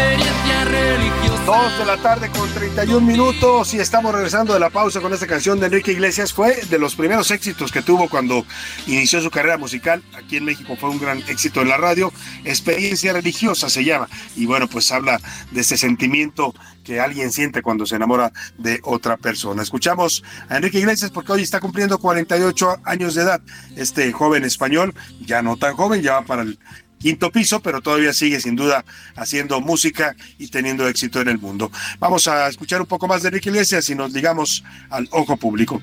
Experiencia religiosa. Dos de la tarde con 31 minutos y estamos regresando de la pausa con esta canción de Enrique Iglesias. Fue de los primeros éxitos que tuvo cuando inició su carrera musical. Aquí en México fue un gran éxito en la radio. Experiencia religiosa se llama. Y bueno, pues habla de ese sentimiento que alguien siente cuando se enamora de otra persona. Escuchamos a Enrique Iglesias porque hoy está cumpliendo 48 años de edad. Este joven español, ya no tan joven, ya va para el quinto piso, pero todavía sigue sin duda haciendo música y teniendo éxito en el mundo. Vamos a escuchar un poco más de Enrique Iglesias y nos ligamos al ojo público.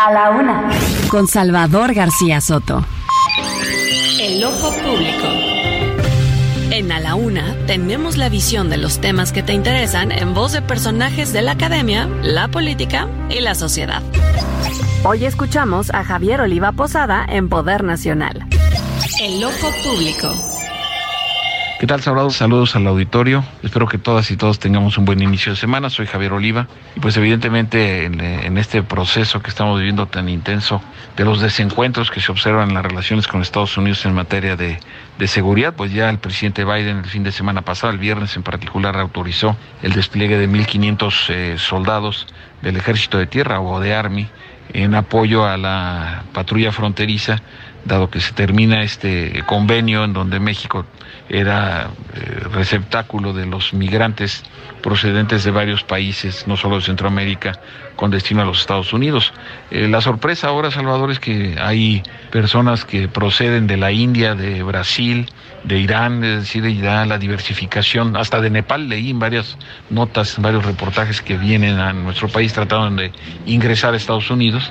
A la una. Con Salvador García Soto. El ojo público. En A la Una tenemos la visión de los temas que te interesan en voz de personajes de la academia, la política y la sociedad. Hoy escuchamos a Javier Oliva Posada en Poder Nacional. El ojo público. ¿Qué tal, Salvador? Saludos al auditorio. Espero que todas y todos tengamos un buen inicio de semana. Soy Javier Oliva. Y pues evidentemente en, este proceso que estamos viviendo tan intenso de los desencuentros que se observan en las relaciones con Estados Unidos en materia de, de seguridad, pues ya el presidente Biden el fin de semana pasado, el viernes en particular, autorizó el despliegue de 1.500 eh, soldados del ejército de tierra o de Army en apoyo a la patrulla fronteriza, dado que se termina este convenio en donde México era eh, receptáculo de los migrantes procedentes de varios países, no solo de Centroamérica, con destino a los Estados Unidos. Eh, la sorpresa ahora, Salvador, es que hay personas que proceden de la India, de Brasil, de Irán, es decir, ya la diversificación, hasta de Nepal leí en varias notas, en varios reportajes que vienen a nuestro país tratando de ingresar a Estados Unidos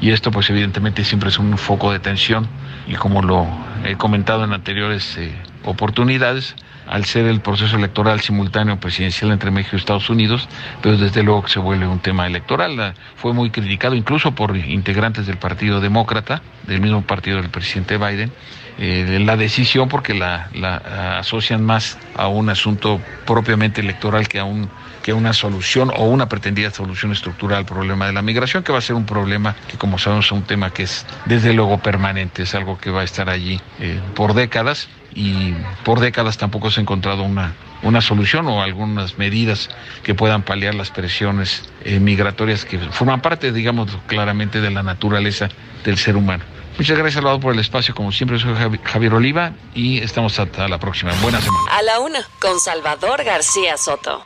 y esto pues evidentemente siempre es un foco de tensión y como lo he comentado en anteriores eh, oportunidades, al ser el proceso electoral simultáneo presidencial entre México y Estados Unidos, pero desde luego que se vuelve un tema electoral. Fue muy criticado incluso por integrantes del Partido Demócrata, del mismo partido del presidente Biden, eh, la decisión porque la, la, asocian más a un asunto propiamente electoral que a un que una solución o una pretendida solución estructural al problema de la migración, que va a ser un problema que como sabemos es un tema que es desde luego permanente, es algo que va a estar allí eh, por décadas y por décadas tampoco se ha encontrado una, una solución o algunas medidas que puedan paliar las presiones eh, migratorias que forman parte, digamos, claramente de la naturaleza del ser humano. Muchas gracias, Salvador, por el espacio. Como siempre, soy Javier Oliva y estamos hasta la próxima. Buena semana. A la una, con Salvador García Soto.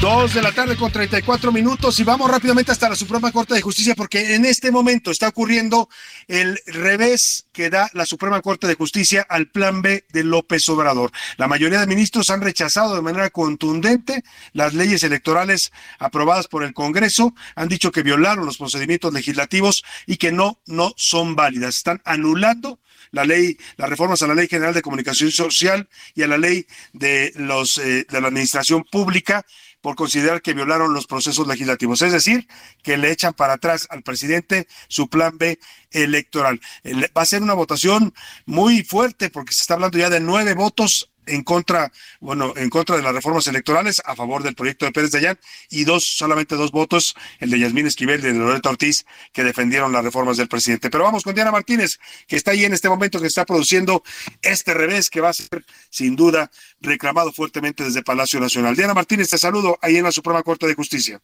Dos de la tarde con 34 minutos y vamos rápidamente hasta la Suprema Corte de Justicia porque en este momento está ocurriendo el revés que da la Suprema Corte de Justicia al plan B de López Obrador. La mayoría de ministros han rechazado de manera contundente las leyes electorales aprobadas por el Congreso, han dicho que violaron los procedimientos legislativos y que no, no son válidas. Están anulando la ley, las reformas a la Ley General de Comunicación Social y a la ley de los eh, de la Administración Pública por considerar que violaron los procesos legislativos. Es decir, que le echan para atrás al presidente su plan B electoral. Va a ser una votación muy fuerte porque se está hablando ya de nueve votos en contra, bueno, en contra de las reformas electorales, a favor del proyecto de Pérez Dayán, y dos, solamente dos votos, el de Yasmín Esquivel y el de Loreto Ortiz, que defendieron las reformas del presidente. Pero vamos con Diana Martínez, que está ahí en este momento, que está produciendo este revés que va a ser, sin duda, reclamado fuertemente desde Palacio Nacional. Diana Martínez, te saludo ahí en la Suprema Corte de Justicia.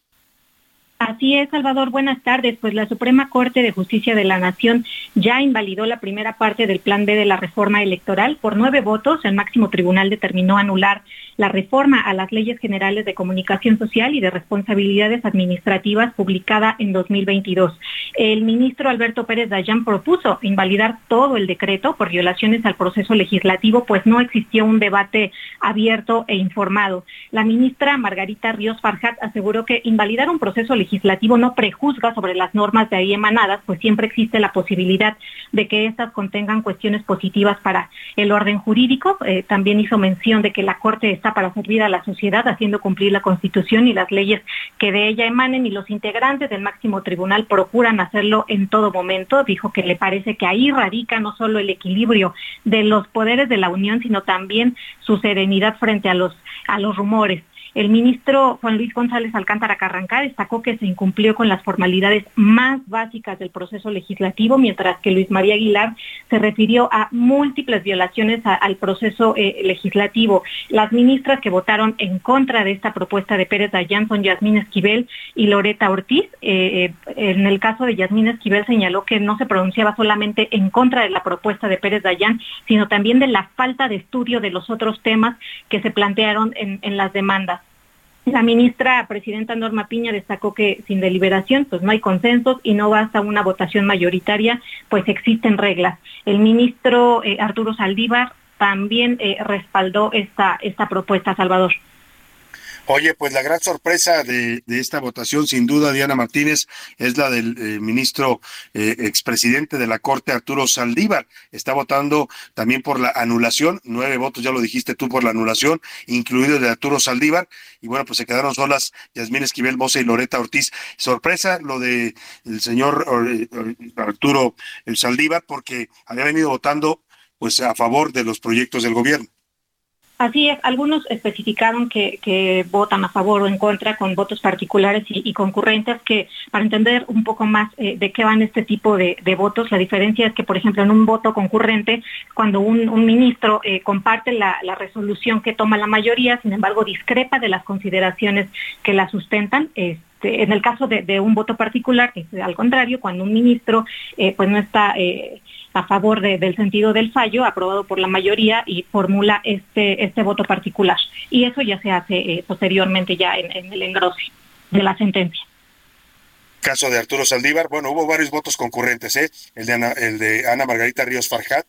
Así es, Salvador. Buenas tardes. Pues la Suprema Corte de Justicia de la Nación ya invalidó la primera parte del Plan B de la reforma electoral. Por nueve votos, el máximo tribunal determinó anular la reforma a las leyes generales de comunicación social y de responsabilidades administrativas publicada en 2022. El ministro Alberto Pérez Dayán propuso invalidar todo el decreto por violaciones al proceso legislativo, pues no existió un debate abierto e informado. La ministra Margarita Ríos Farjat aseguró que invalidar un proceso legislativo no prejuzga sobre las normas de ahí emanadas, pues siempre existe la posibilidad de que éstas contengan cuestiones positivas para el orden jurídico. Eh, también hizo mención de que la Corte está para servir a la sociedad, haciendo cumplir la Constitución y las leyes que de ella emanen, y los integrantes del máximo tribunal procuran hacerlo en todo momento. Dijo que le parece que ahí radica no solo el equilibrio de los poderes de la Unión, sino también su serenidad frente a los, a los rumores. El ministro Juan Luis González Alcántara Carranca destacó que se incumplió con las formalidades más básicas del proceso legislativo, mientras que Luis María Aguilar se refirió a múltiples violaciones al proceso eh, legislativo. Las ministras que votaron en contra de esta propuesta de Pérez Dayán son Yasmín Esquivel y Loreta Ortiz. Eh, eh, en el caso de Yasmín Esquivel señaló que no se pronunciaba solamente en contra de la propuesta de Pérez Dayán, sino también de la falta de estudio de los otros temas que se plantearon en las demandas. La ministra presidenta Norma Piña destacó que sin deliberación pues no hay consensos y no basta una votación mayoritaria, pues existen reglas. El ministro eh, Arturo Saldívar también eh, respaldó esta, esta propuesta, Salvador. Oye, pues la gran sorpresa de, esta votación, sin duda, Diana Martínez, es la del eh, ministro eh, expresidente de la Corte, Arturo Saldívar. Está votando también por la anulación, nueve votos, ya lo dijiste tú, por la anulación, incluido el de Arturo Saldívar. Y bueno, pues se quedaron solas Yasmín Esquivel Mosa y Loreta Ortiz. Sorpresa lo de el señor eh, Arturo Saldívar, porque había venido votando pues a favor de los proyectos del gobierno. Así es, algunos especificaron que, votan a favor o en contra con votos particulares y, concurrentes, que para entender un poco más eh, de qué van este tipo de, votos, la diferencia es que, por ejemplo, en un voto concurrente, cuando un, ministro eh, comparte la, resolución que toma la mayoría, sin embargo, discrepa de las consideraciones que la sustentan, este, en el caso de, un voto particular, al contrario, cuando un ministro eh, pues no está a favor del sentido del fallo aprobado por la mayoría y formula este, este voto particular. Y eso ya se hace eh, posteriormente ya en el engrose de la sentencia caso de Arturo Saldívar, bueno, hubo varios votos concurrentes, ¿eh? El de Ana, el de Ana Margarita Ríos Farjat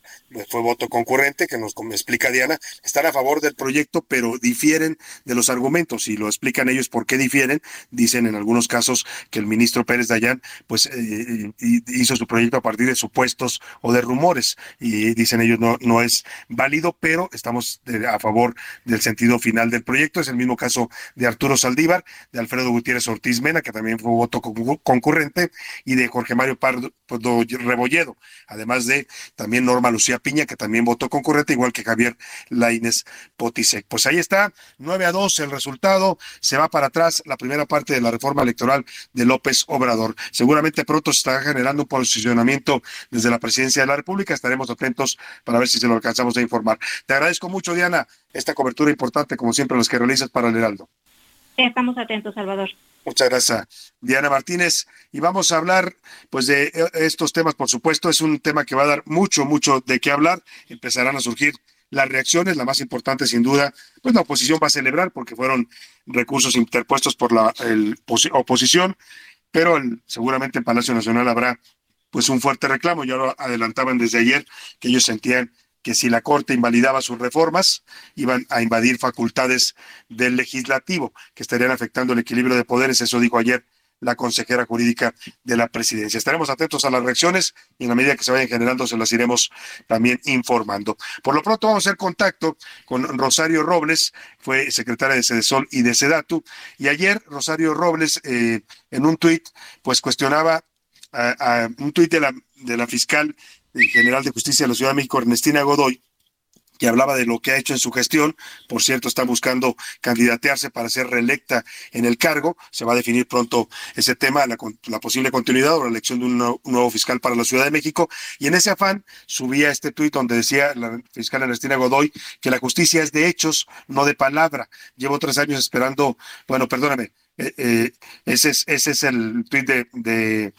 fue voto concurrente, que nos explica Diana, están a favor del proyecto, pero difieren de los argumentos y lo explican ellos por qué difieren. Dicen en algunos casos que el ministro Pérez Dayán, pues, eh, eh, hizo su proyecto a partir de supuestos o de rumores y dicen ellos no, no es válido, pero estamos a favor del sentido final del proyecto. Es el mismo caso de Arturo Saldívar, de Alfredo Gutiérrez Ortiz Mena, que también fue voto concurrente concurrente y de Jorge Mario Pardo Rebolledo, además de también Norma Lucía Piña, que también votó concurrente, igual que Javier Laines Potisek. Pues ahí está, 9 a 2 el resultado, se va para atrás la primera parte de la reforma electoral de López Obrador. Seguramente pronto se está generando un posicionamiento desde la presidencia de la República, estaremos atentos para ver si se lo alcanzamos a informar. Te agradezco mucho, Diana, esta cobertura importante, como siempre, los que realizas para el Heraldo. Estamos atentos, Salvador. Muchas gracias, Diana Martínez. Y vamos a hablar, pues, de eh, estos temas, por supuesto. Es un tema que va a dar mucho, mucho de qué hablar. Empezarán a surgir las reacciones. La más importante, sin duda, pues la oposición va a celebrar porque fueron recursos interpuestos por la oposición. Pero seguramente en Palacio Nacional habrá, pues, un fuerte reclamo. Ya lo adelantaban desde ayer que ellos sentían que si la Corte invalidaba sus reformas, iban a invadir facultades del legislativo, que estarían afectando el equilibrio de poderes. Eso dijo ayer la consejera jurídica de la presidencia. Estaremos atentos a las reacciones y en la medida que se vayan generando se las iremos también informando. Por lo pronto vamos a hacer contacto con Rosario Robles, fue secretaria de Sedesol y de Sedatu, y ayer Rosario Robles eh, en un tuit pues cuestionaba un tuit de la, de la fiscal general de justicia de la Ciudad de México, Ernestina Godoy, que hablaba de lo que ha hecho en su gestión. Por cierto, está buscando candidatearse para ser reelecta en el cargo. Se va a definir pronto ese tema, la, posible continuidad o la elección de un, nuevo fiscal para la Ciudad de México. Y en ese afán subía este tuit donde decía la fiscal Ernestina Godoy que la justicia es de hechos, no de palabra. Llevo tres años esperando, bueno, perdóname, eh, eh, ese, es, ese es el tuit de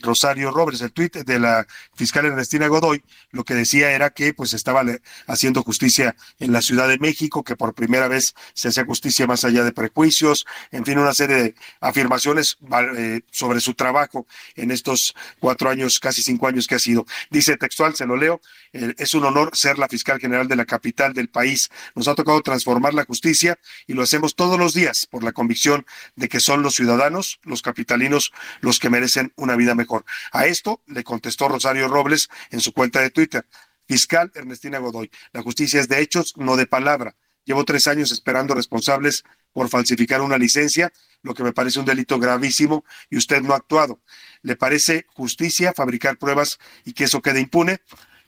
Rosario Robles, el tuit de la fiscal Ernestina Godoy, lo que decía era que pues estaba haciendo justicia en la Ciudad de México, que por primera vez se hacía justicia más allá de prejuicios, en fin, una serie de afirmaciones eh, sobre su trabajo en estos cuatro años, casi cinco años que ha sido. Dice textual, se lo leo, es un honor ser la fiscal general de la capital del país. Nos ha tocado transformar la justicia y lo hacemos todos los días por la convicción de que son los ciudadanos, los capitalinos, los que merecen una vida mejor. A esto le contestó Rosario Robles en su cuenta de Twitter. Fiscal Ernestina Godoy, la justicia es de hechos, no de palabra. Llevo tres años esperando responsables por falsificar una licencia, lo que me parece un delito gravísimo y usted no ha actuado. ¿Le parece justicia fabricar pruebas y que eso quede impune?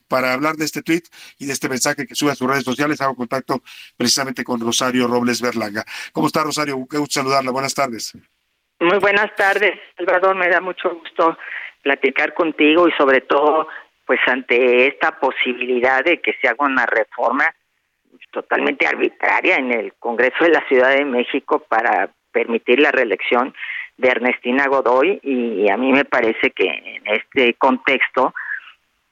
Para hablar de este tuit y de este mensaje que sube a sus redes sociales, hago contacto precisamente con Rosario Robles Berlanga. ¿Cómo está, Rosario? Qué gusto saludarla. Buenas tardes. Muy buenas tardes, Salvador. Me da mucho gusto platicar contigo y sobre todo, pues ante esta posibilidad de que se haga una reforma totalmente arbitraria en el Congreso de la Ciudad de México para permitir la reelección de Ernestina Godoy y a mí me parece que en este contexto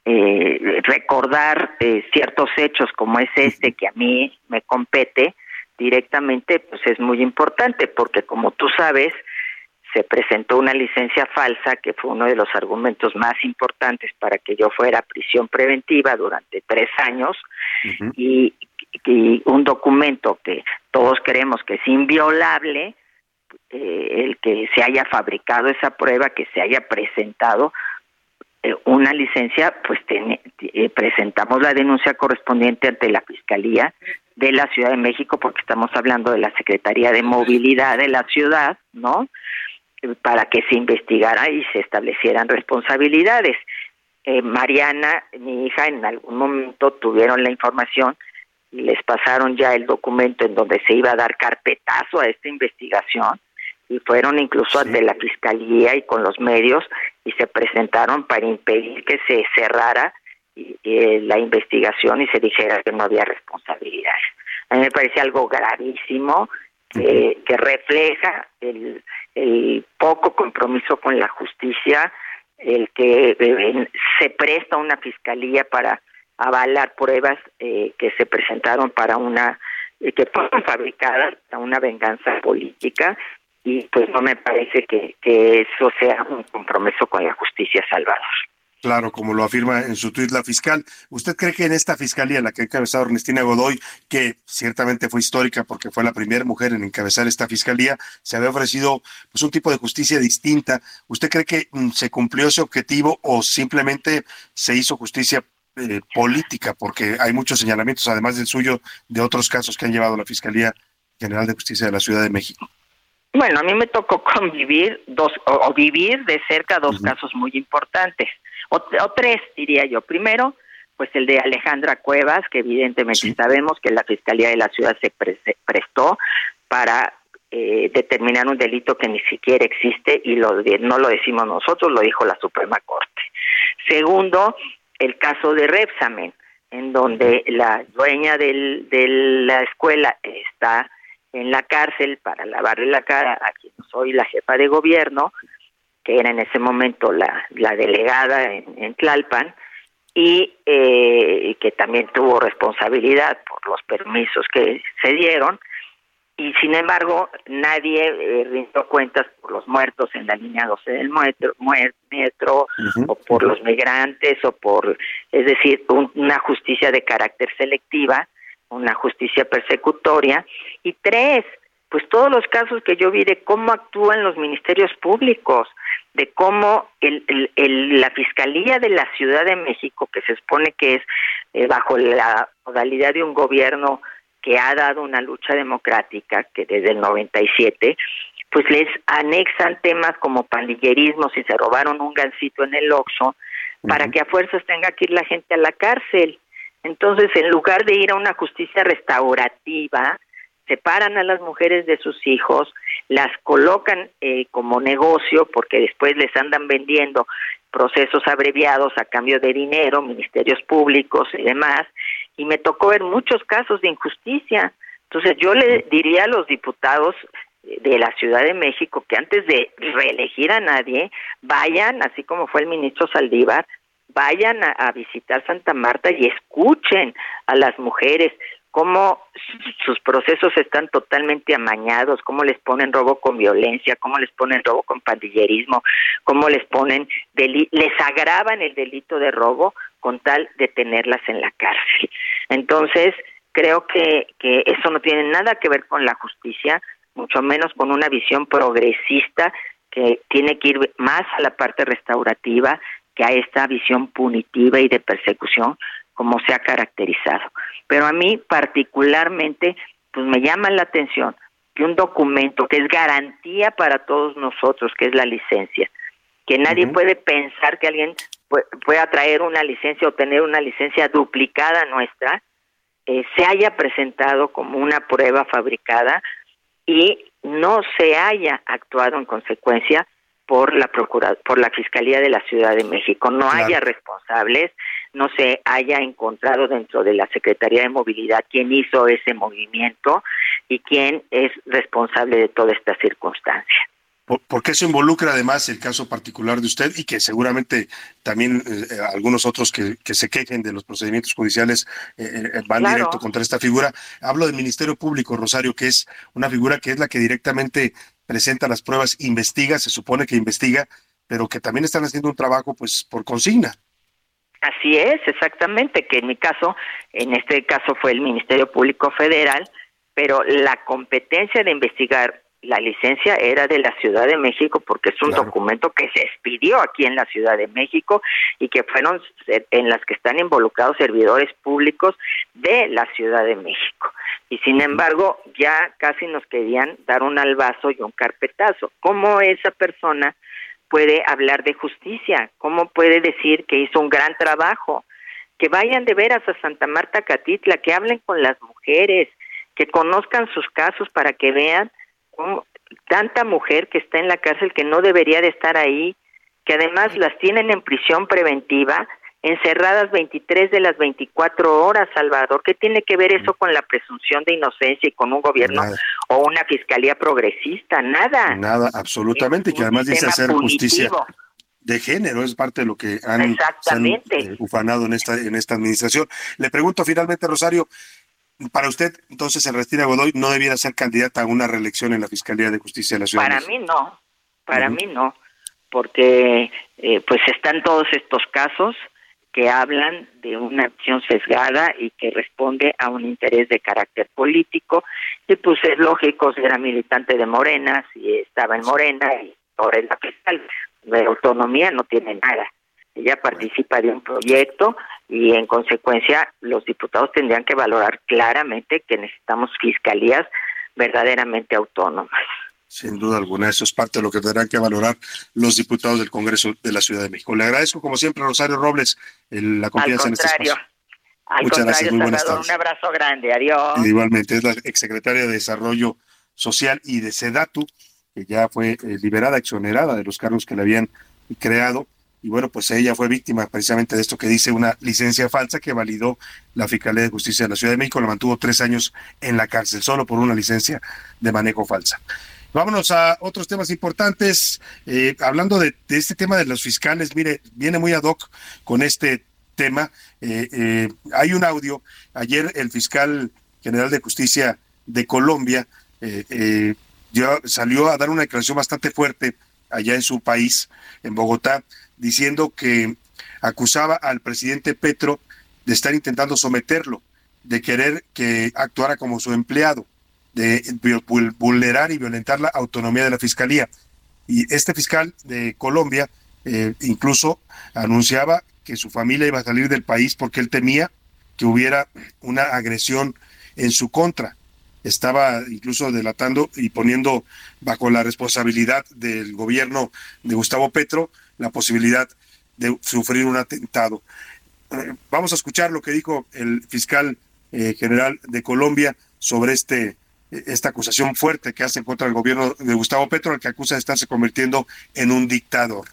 eh, recordar eh, ciertos hechos como es este que a mí me compete directamente pues es muy importante porque como tú sabes se presentó una licencia falsa, que fue uno de los argumentos más importantes para que yo fuera a prisión preventiva durante tres años, y, un documento que todos creemos que es inviolable eh, el que se haya fabricado esa prueba, que se haya presentado eh, una licencia, pues eh, presentamos la denuncia correspondiente ante la Fiscalía de la Ciudad de México, porque estamos hablando de la Secretaría de Movilidad de la ciudad, ¿no? Para que se investigara y se establecieran responsabilidades. Mariana, mi hija, en algún momento tuvieron la información y les pasaron ya el documento en donde se iba a dar carpetazo a esta investigación y fueron incluso ante la fiscalía y con los medios y se presentaron para impedir que se cerrara la investigación y se dijera que no había responsabilidades. A mí me parece algo gravísimo que refleja el, poco compromiso con la justicia, el que eh, se presta una fiscalía para avalar pruebas eh, que se presentaron para una eh, que fueron fabricadas para una venganza política y pues no me parece que eso sea un compromiso con la justicia Salvador. Claro, como lo afirma en su tuit la fiscal. ¿Usted cree que en esta fiscalía, la que ha encabezado Ernestina Godoy, que ciertamente fue histórica porque fue la primera mujer en encabezar esta fiscalía, se había ofrecido pues un tipo de justicia distinta? ¿Usted cree que mm, se cumplió ese objetivo o simplemente se hizo justicia eh, política? Porque hay muchos señalamientos, además del suyo, de otros casos que han llevado a la Fiscalía General de Justicia de la Ciudad de México. Bueno, a mí me tocó convivir dos o, vivir de cerca dos casos muy importantes o, tres, diría yo. Primero, pues el de Alejandra Cuevas, que evidentemente sabemos que la Fiscalía de la Ciudad se prestó para eh, determinar un delito que ni siquiera existe y lo, no lo decimos nosotros, lo dijo la Suprema Corte. Segundo, el caso de Repsamen, en donde la dueña del, de la escuela está en la cárcel para lavarle la cara a quien soy la jefa de gobierno, que era en ese momento la, la delegada en, Tlalpan, y eh, que también tuvo responsabilidad por los permisos que se dieron, y sin embargo nadie eh, rindió cuentas por los muertos en la línea 12 del metro, metro o por los migrantes, o por, es decir, una justicia de carácter selectiva, una justicia persecutoria, y tres, pues todos los casos que yo vi de cómo actúan los ministerios públicos, de cómo el, el, la Fiscalía de la Ciudad de México, que se supone que es eh, bajo la modalidad de un gobierno que ha dado una lucha democrática, que desde el 97, pues les anexan temas como pandillerismo, si se robaron un gancito en el Oxxo, para que a fuerzas tenga que ir la gente a la cárcel. Entonces, en lugar de ir a una justicia restaurativa, separan a las mujeres de sus hijos, las colocan eh, como negocio porque después les andan vendiendo procesos abreviados a cambio de dinero, ministerios públicos y demás, y me tocó ver muchos casos de injusticia. Entonces yo le diría a los diputados de la Ciudad de México que antes de reelegir a nadie, vayan, así como fue el ministro Saldívar, vayan a, visitar Santa Marta y escuchen a las mujeres cómo sus procesos están totalmente amañados, cómo les ponen robo con violencia, cómo les ponen robo con pandillerismo, cómo les ponen les agravan el delito de robo con tal de tenerlas en la cárcel. Entonces, creo que, que eso no tiene nada que ver con la justicia, mucho menos con una visión progresista que tiene que ir más a la parte restaurativa, que a esta visión punitiva y de persecución como se ha caracterizado. Pero a mí particularmente, pues me llama la atención que un documento que es garantía para todos nosotros, que es la licencia, que nadie puede pensar que alguien pueda traer una licencia o tener una licencia duplicada nuestra, eh, se haya presentado como una prueba fabricada y no se haya actuado en consecuencia por la procura, por la Fiscalía de la Ciudad de México. No haya responsables, no se haya encontrado dentro de la Secretaría de Movilidad quién hizo ese movimiento y quién es responsable de toda esta circunstancia. Porque eso involucra además el caso particular de usted y que seguramente también eh, algunos otros que, se quejen de los procedimientos judiciales eh, eh, van directo contra esta figura. Hablo del Ministerio Público, Rosario, que es una figura que es la que directamente presenta las pruebas, investiga, se supone que investiga, pero que también están haciendo un trabajo pues por consigna. Así es, exactamente, que en mi caso, en este caso fue el Ministerio Público Federal, pero la competencia de investigar la licencia era de la Ciudad de México porque es un documento que se expidió aquí en la Ciudad de México y que fueron en las que están involucrados servidores públicos de la Ciudad de México. Y sin embargo, ya casi nos querían dar un albazo y un carpetazo. ¿Cómo esa persona puede hablar de justicia? ¿Cómo puede decir que hizo un gran trabajo? Que vayan de veras a Santa Marta Catitla, que hablen con las mujeres, que conozcan sus casos para que vean tanta mujer que está en la cárcel que no debería de estar ahí, que además las tienen en prisión preventiva, encerradas 23 de las 24 horas, Salvador. ¿Qué tiene que ver eso con la presunción de inocencia y con un gobierno o una fiscalía progresista? Nada. Nada, absolutamente, que además dice hacer justicia de género, es parte de lo que han, han, eh, ufanado en esta, en esta administración. Le pregunto finalmente, Rosario, para usted, entonces, Ernestina Godoy no debiera ser candidata a una reelección en la Fiscalía de Justicia de la Ciudad Para mí no, para mí no, porque eh, pues están todos estos casos que hablan de una acción sesgada y que responde a un interés de carácter político y pues es lógico, si era militante de Morena, si estaba en Morena y ahora es la fiscal, de autonomía no tiene nada. Ella participa de un proyecto y en consecuencia los diputados tendrían que valorar claramente que necesitamos fiscalías verdaderamente autónomas. Sin duda alguna, eso es parte de lo que tendrán que valorar los diputados del Congreso de la Ciudad de México. Le agradezco, como siempre, Rosario Robles, la confianza en este espacio. Al Muchas gracias, muy buenas tardes. Un abrazo grande, adiós. igualmente, es la exsecretaria de Desarrollo Social y de SEDATU, que ya fue eh, liberada, exonerada de los cargos que le habían creado y bueno, pues ella fue víctima precisamente de esto que dice una licencia falsa que validó la Fiscalía de Justicia de la Ciudad de México, la mantuvo tres años en la cárcel solo por una licencia de manejo falsa. Vámonos a otros temas importantes. Eh, hablando de, este tema de los fiscales, mire, viene muy ad hoc con este tema. Eh, eh, hay un audio. Ayer el fiscal general de justicia de Colombia ya salió a dar una declaración bastante fuerte allá en su país, en Bogotá, diciendo que acusaba al presidente Petro de estar intentando someterlo, de querer que actuara como su empleado, de vulnerar y violentar la autonomía de la fiscalía. Y este fiscal de Colombia eh, incluso anunciaba que su familia iba a salir del país porque él temía que hubiera una agresión en su contra. Estaba incluso delatando y poniendo bajo la responsabilidad del gobierno de Gustavo Petro la posibilidad de sufrir un atentado. Eh, vamos a escuchar lo que dijo el fiscal eh, general de Colombia sobre este esta acusación fuerte que hace contra el gobierno de Gustavo Petro, al que acusa de estarse convirtiendo en un dictador.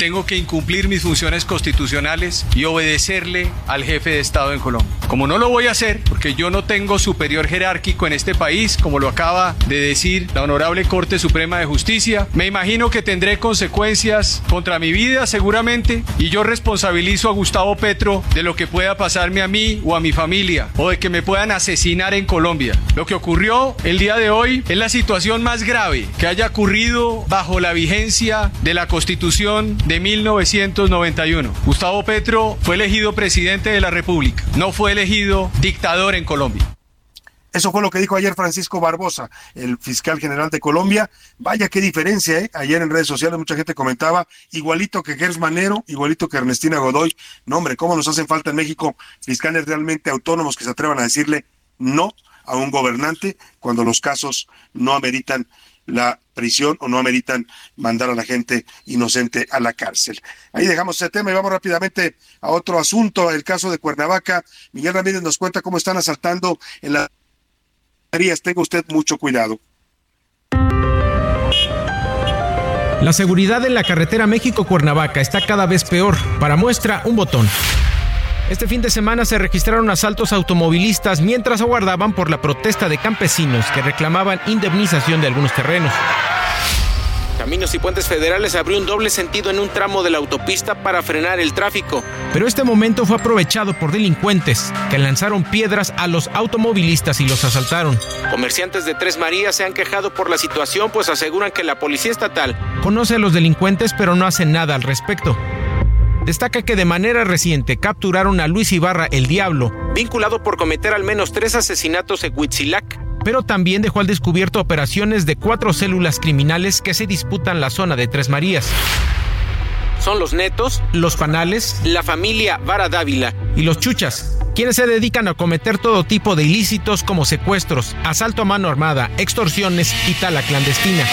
Tengo que incumplir mis funciones constitucionales y obedecerle al jefe de Estado en Colombia. Como no lo voy a hacer, porque yo no tengo superior jerárquico en este país, como lo acaba de decir la Honorable Corte Suprema de Justicia, me imagino que tendré consecuencias contra mi vida seguramente y yo responsabilizo a Gustavo Petro de lo que pueda pasarme a mí o a mi familia o de que me puedan asesinar en Colombia. Lo que ocurrió el día de hoy es la situación más grave que haya ocurrido bajo la vigencia de la Constitución de 1991. Gustavo Petro fue elegido presidente de la República, no fue elegido dictador en Colombia. Eso fue lo que dijo ayer Francisco Barbosa, el fiscal general de Colombia. Vaya qué diferencia, ¿eh? Ayer en redes sociales mucha gente comentaba, igualito que Gers Manero, igualito que Ernestina Godoy. No, hombre, ¿cómo nos hacen falta en México fiscales realmente autónomos que se atrevan a decirle no a un gobernante cuando los casos no ameritan la prisión o no ameritan mandar a la gente inocente a la cárcel. Ahí dejamos ese tema y vamos rápidamente a otro asunto, el caso de Cuernavaca. Miguel Ramírez nos cuenta cómo están asaltando en las Tenga usted mucho cuidado. La seguridad en la carretera México-Cuernavaca está cada vez peor. Para muestra, un botón. Este fin de semana se registraron asaltos automovilistas mientras aguardaban por la protesta de campesinos que reclamaban indemnización de algunos terrenos. Caminos y Puentes Federales abrió un doble sentido en un tramo de la autopista para frenar el tráfico. Pero este momento fue aprovechado por delincuentes que lanzaron piedras a los automovilistas y los asaltaron. Comerciantes de Tres Marías se han quejado por la situación pues aseguran que la policía estatal conoce a los delincuentes pero no hace nada al respecto destaca que de manera reciente capturaron a Luis Ibarra el Diablo, vinculado por cometer al menos tres asesinatos en Huitzilac. pero también dejó al descubierto operaciones de cuatro células criminales que se disputan la zona de Tres Marías. Son los netos, los panales, la familia Vara Dávila y los chuchas, quienes se dedican a cometer todo tipo de ilícitos como secuestros, asalto a mano armada, extorsiones y tala clandestina.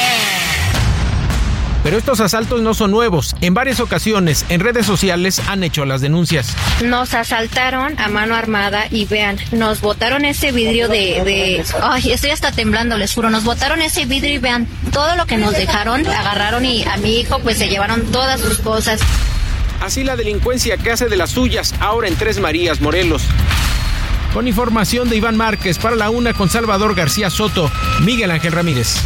Pero estos asaltos no son nuevos. En varias ocasiones en redes sociales han hecho las denuncias. Nos asaltaron a mano armada y vean, nos botaron ese vidrio de, de... Ay, estoy hasta temblando, les juro. Nos botaron ese vidrio y vean todo lo que nos dejaron. Agarraron y a mi hijo pues se llevaron todas sus cosas. Así la delincuencia que hace de las suyas ahora en Tres Marías, Morelos. Con información de Iván Márquez para la una con Salvador García Soto, Miguel Ángel Ramírez.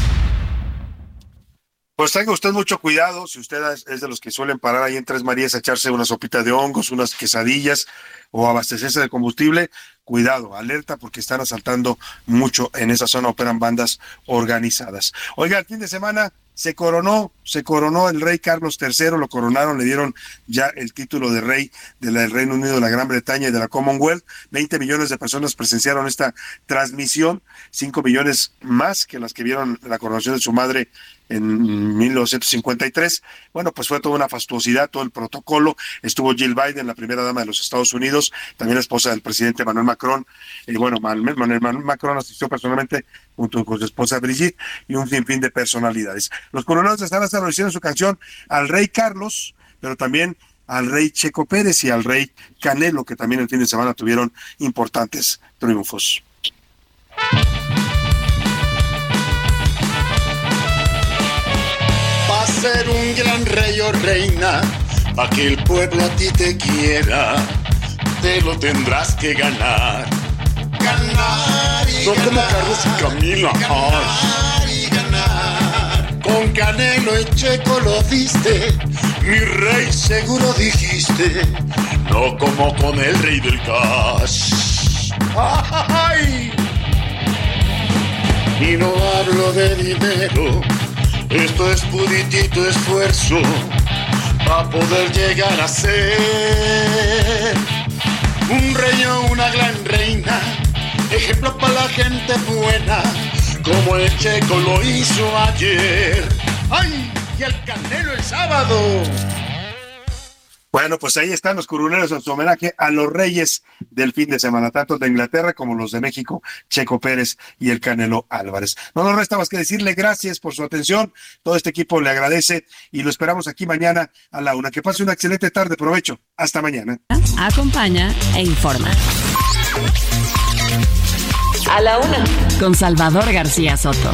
Pues tenga usted mucho cuidado, si usted es de los que suelen parar ahí en Tres Marías a echarse una sopita de hongos, unas quesadillas o abastecerse de combustible, cuidado, alerta porque están asaltando mucho en esa zona, operan bandas organizadas. Oiga, el fin de semana se coronó, se coronó el rey Carlos III, lo coronaron, le dieron ya el título de rey del Reino Unido, de la Gran Bretaña y de la Commonwealth. 20 millones de personas presenciaron esta transmisión, 5 millones más que las que vieron la coronación de su madre en 1953. Bueno, pues fue toda una fastuosidad, todo el protocolo. Estuvo Jill Biden, la primera dama de los Estados Unidos, también la esposa del presidente Manuel Macron. Y bueno, Manuel Macron asistió personalmente junto con su esposa Brigitte y un sinfín de personalidades. Los coronados están hasta hicieron su canción al rey Carlos, pero también al rey Checo Pérez y al rey Canelo, que también el fin de semana tuvieron importantes triunfos. Ser un gran rey o reina, para que el pueblo a ti te quiera, te lo tendrás que ganar. Ganar y no como Carlos y Camila. Ganar y ganar. Con Canelo y Checo lo diste, mi rey seguro dijiste, no como con el rey del cash. ¡Ay! Y no hablo de dinero esto es puritito esfuerzo para poder llegar a ser un rey o una gran reina, ejemplo para la gente buena, como el Checo lo hizo ayer. ¡Ay! Y el Canelo el sábado. Bueno, pues ahí están los curuleros en su homenaje a los reyes del fin de semana, tanto de Inglaterra como los de México, Checo Pérez y el Canelo Álvarez. No nos resta más que decirle gracias por su atención. Todo este equipo le agradece y lo esperamos aquí mañana a la una. Que pase una excelente tarde. Provecho. Hasta mañana. Acompaña e informa. A la una. Con Salvador García Soto.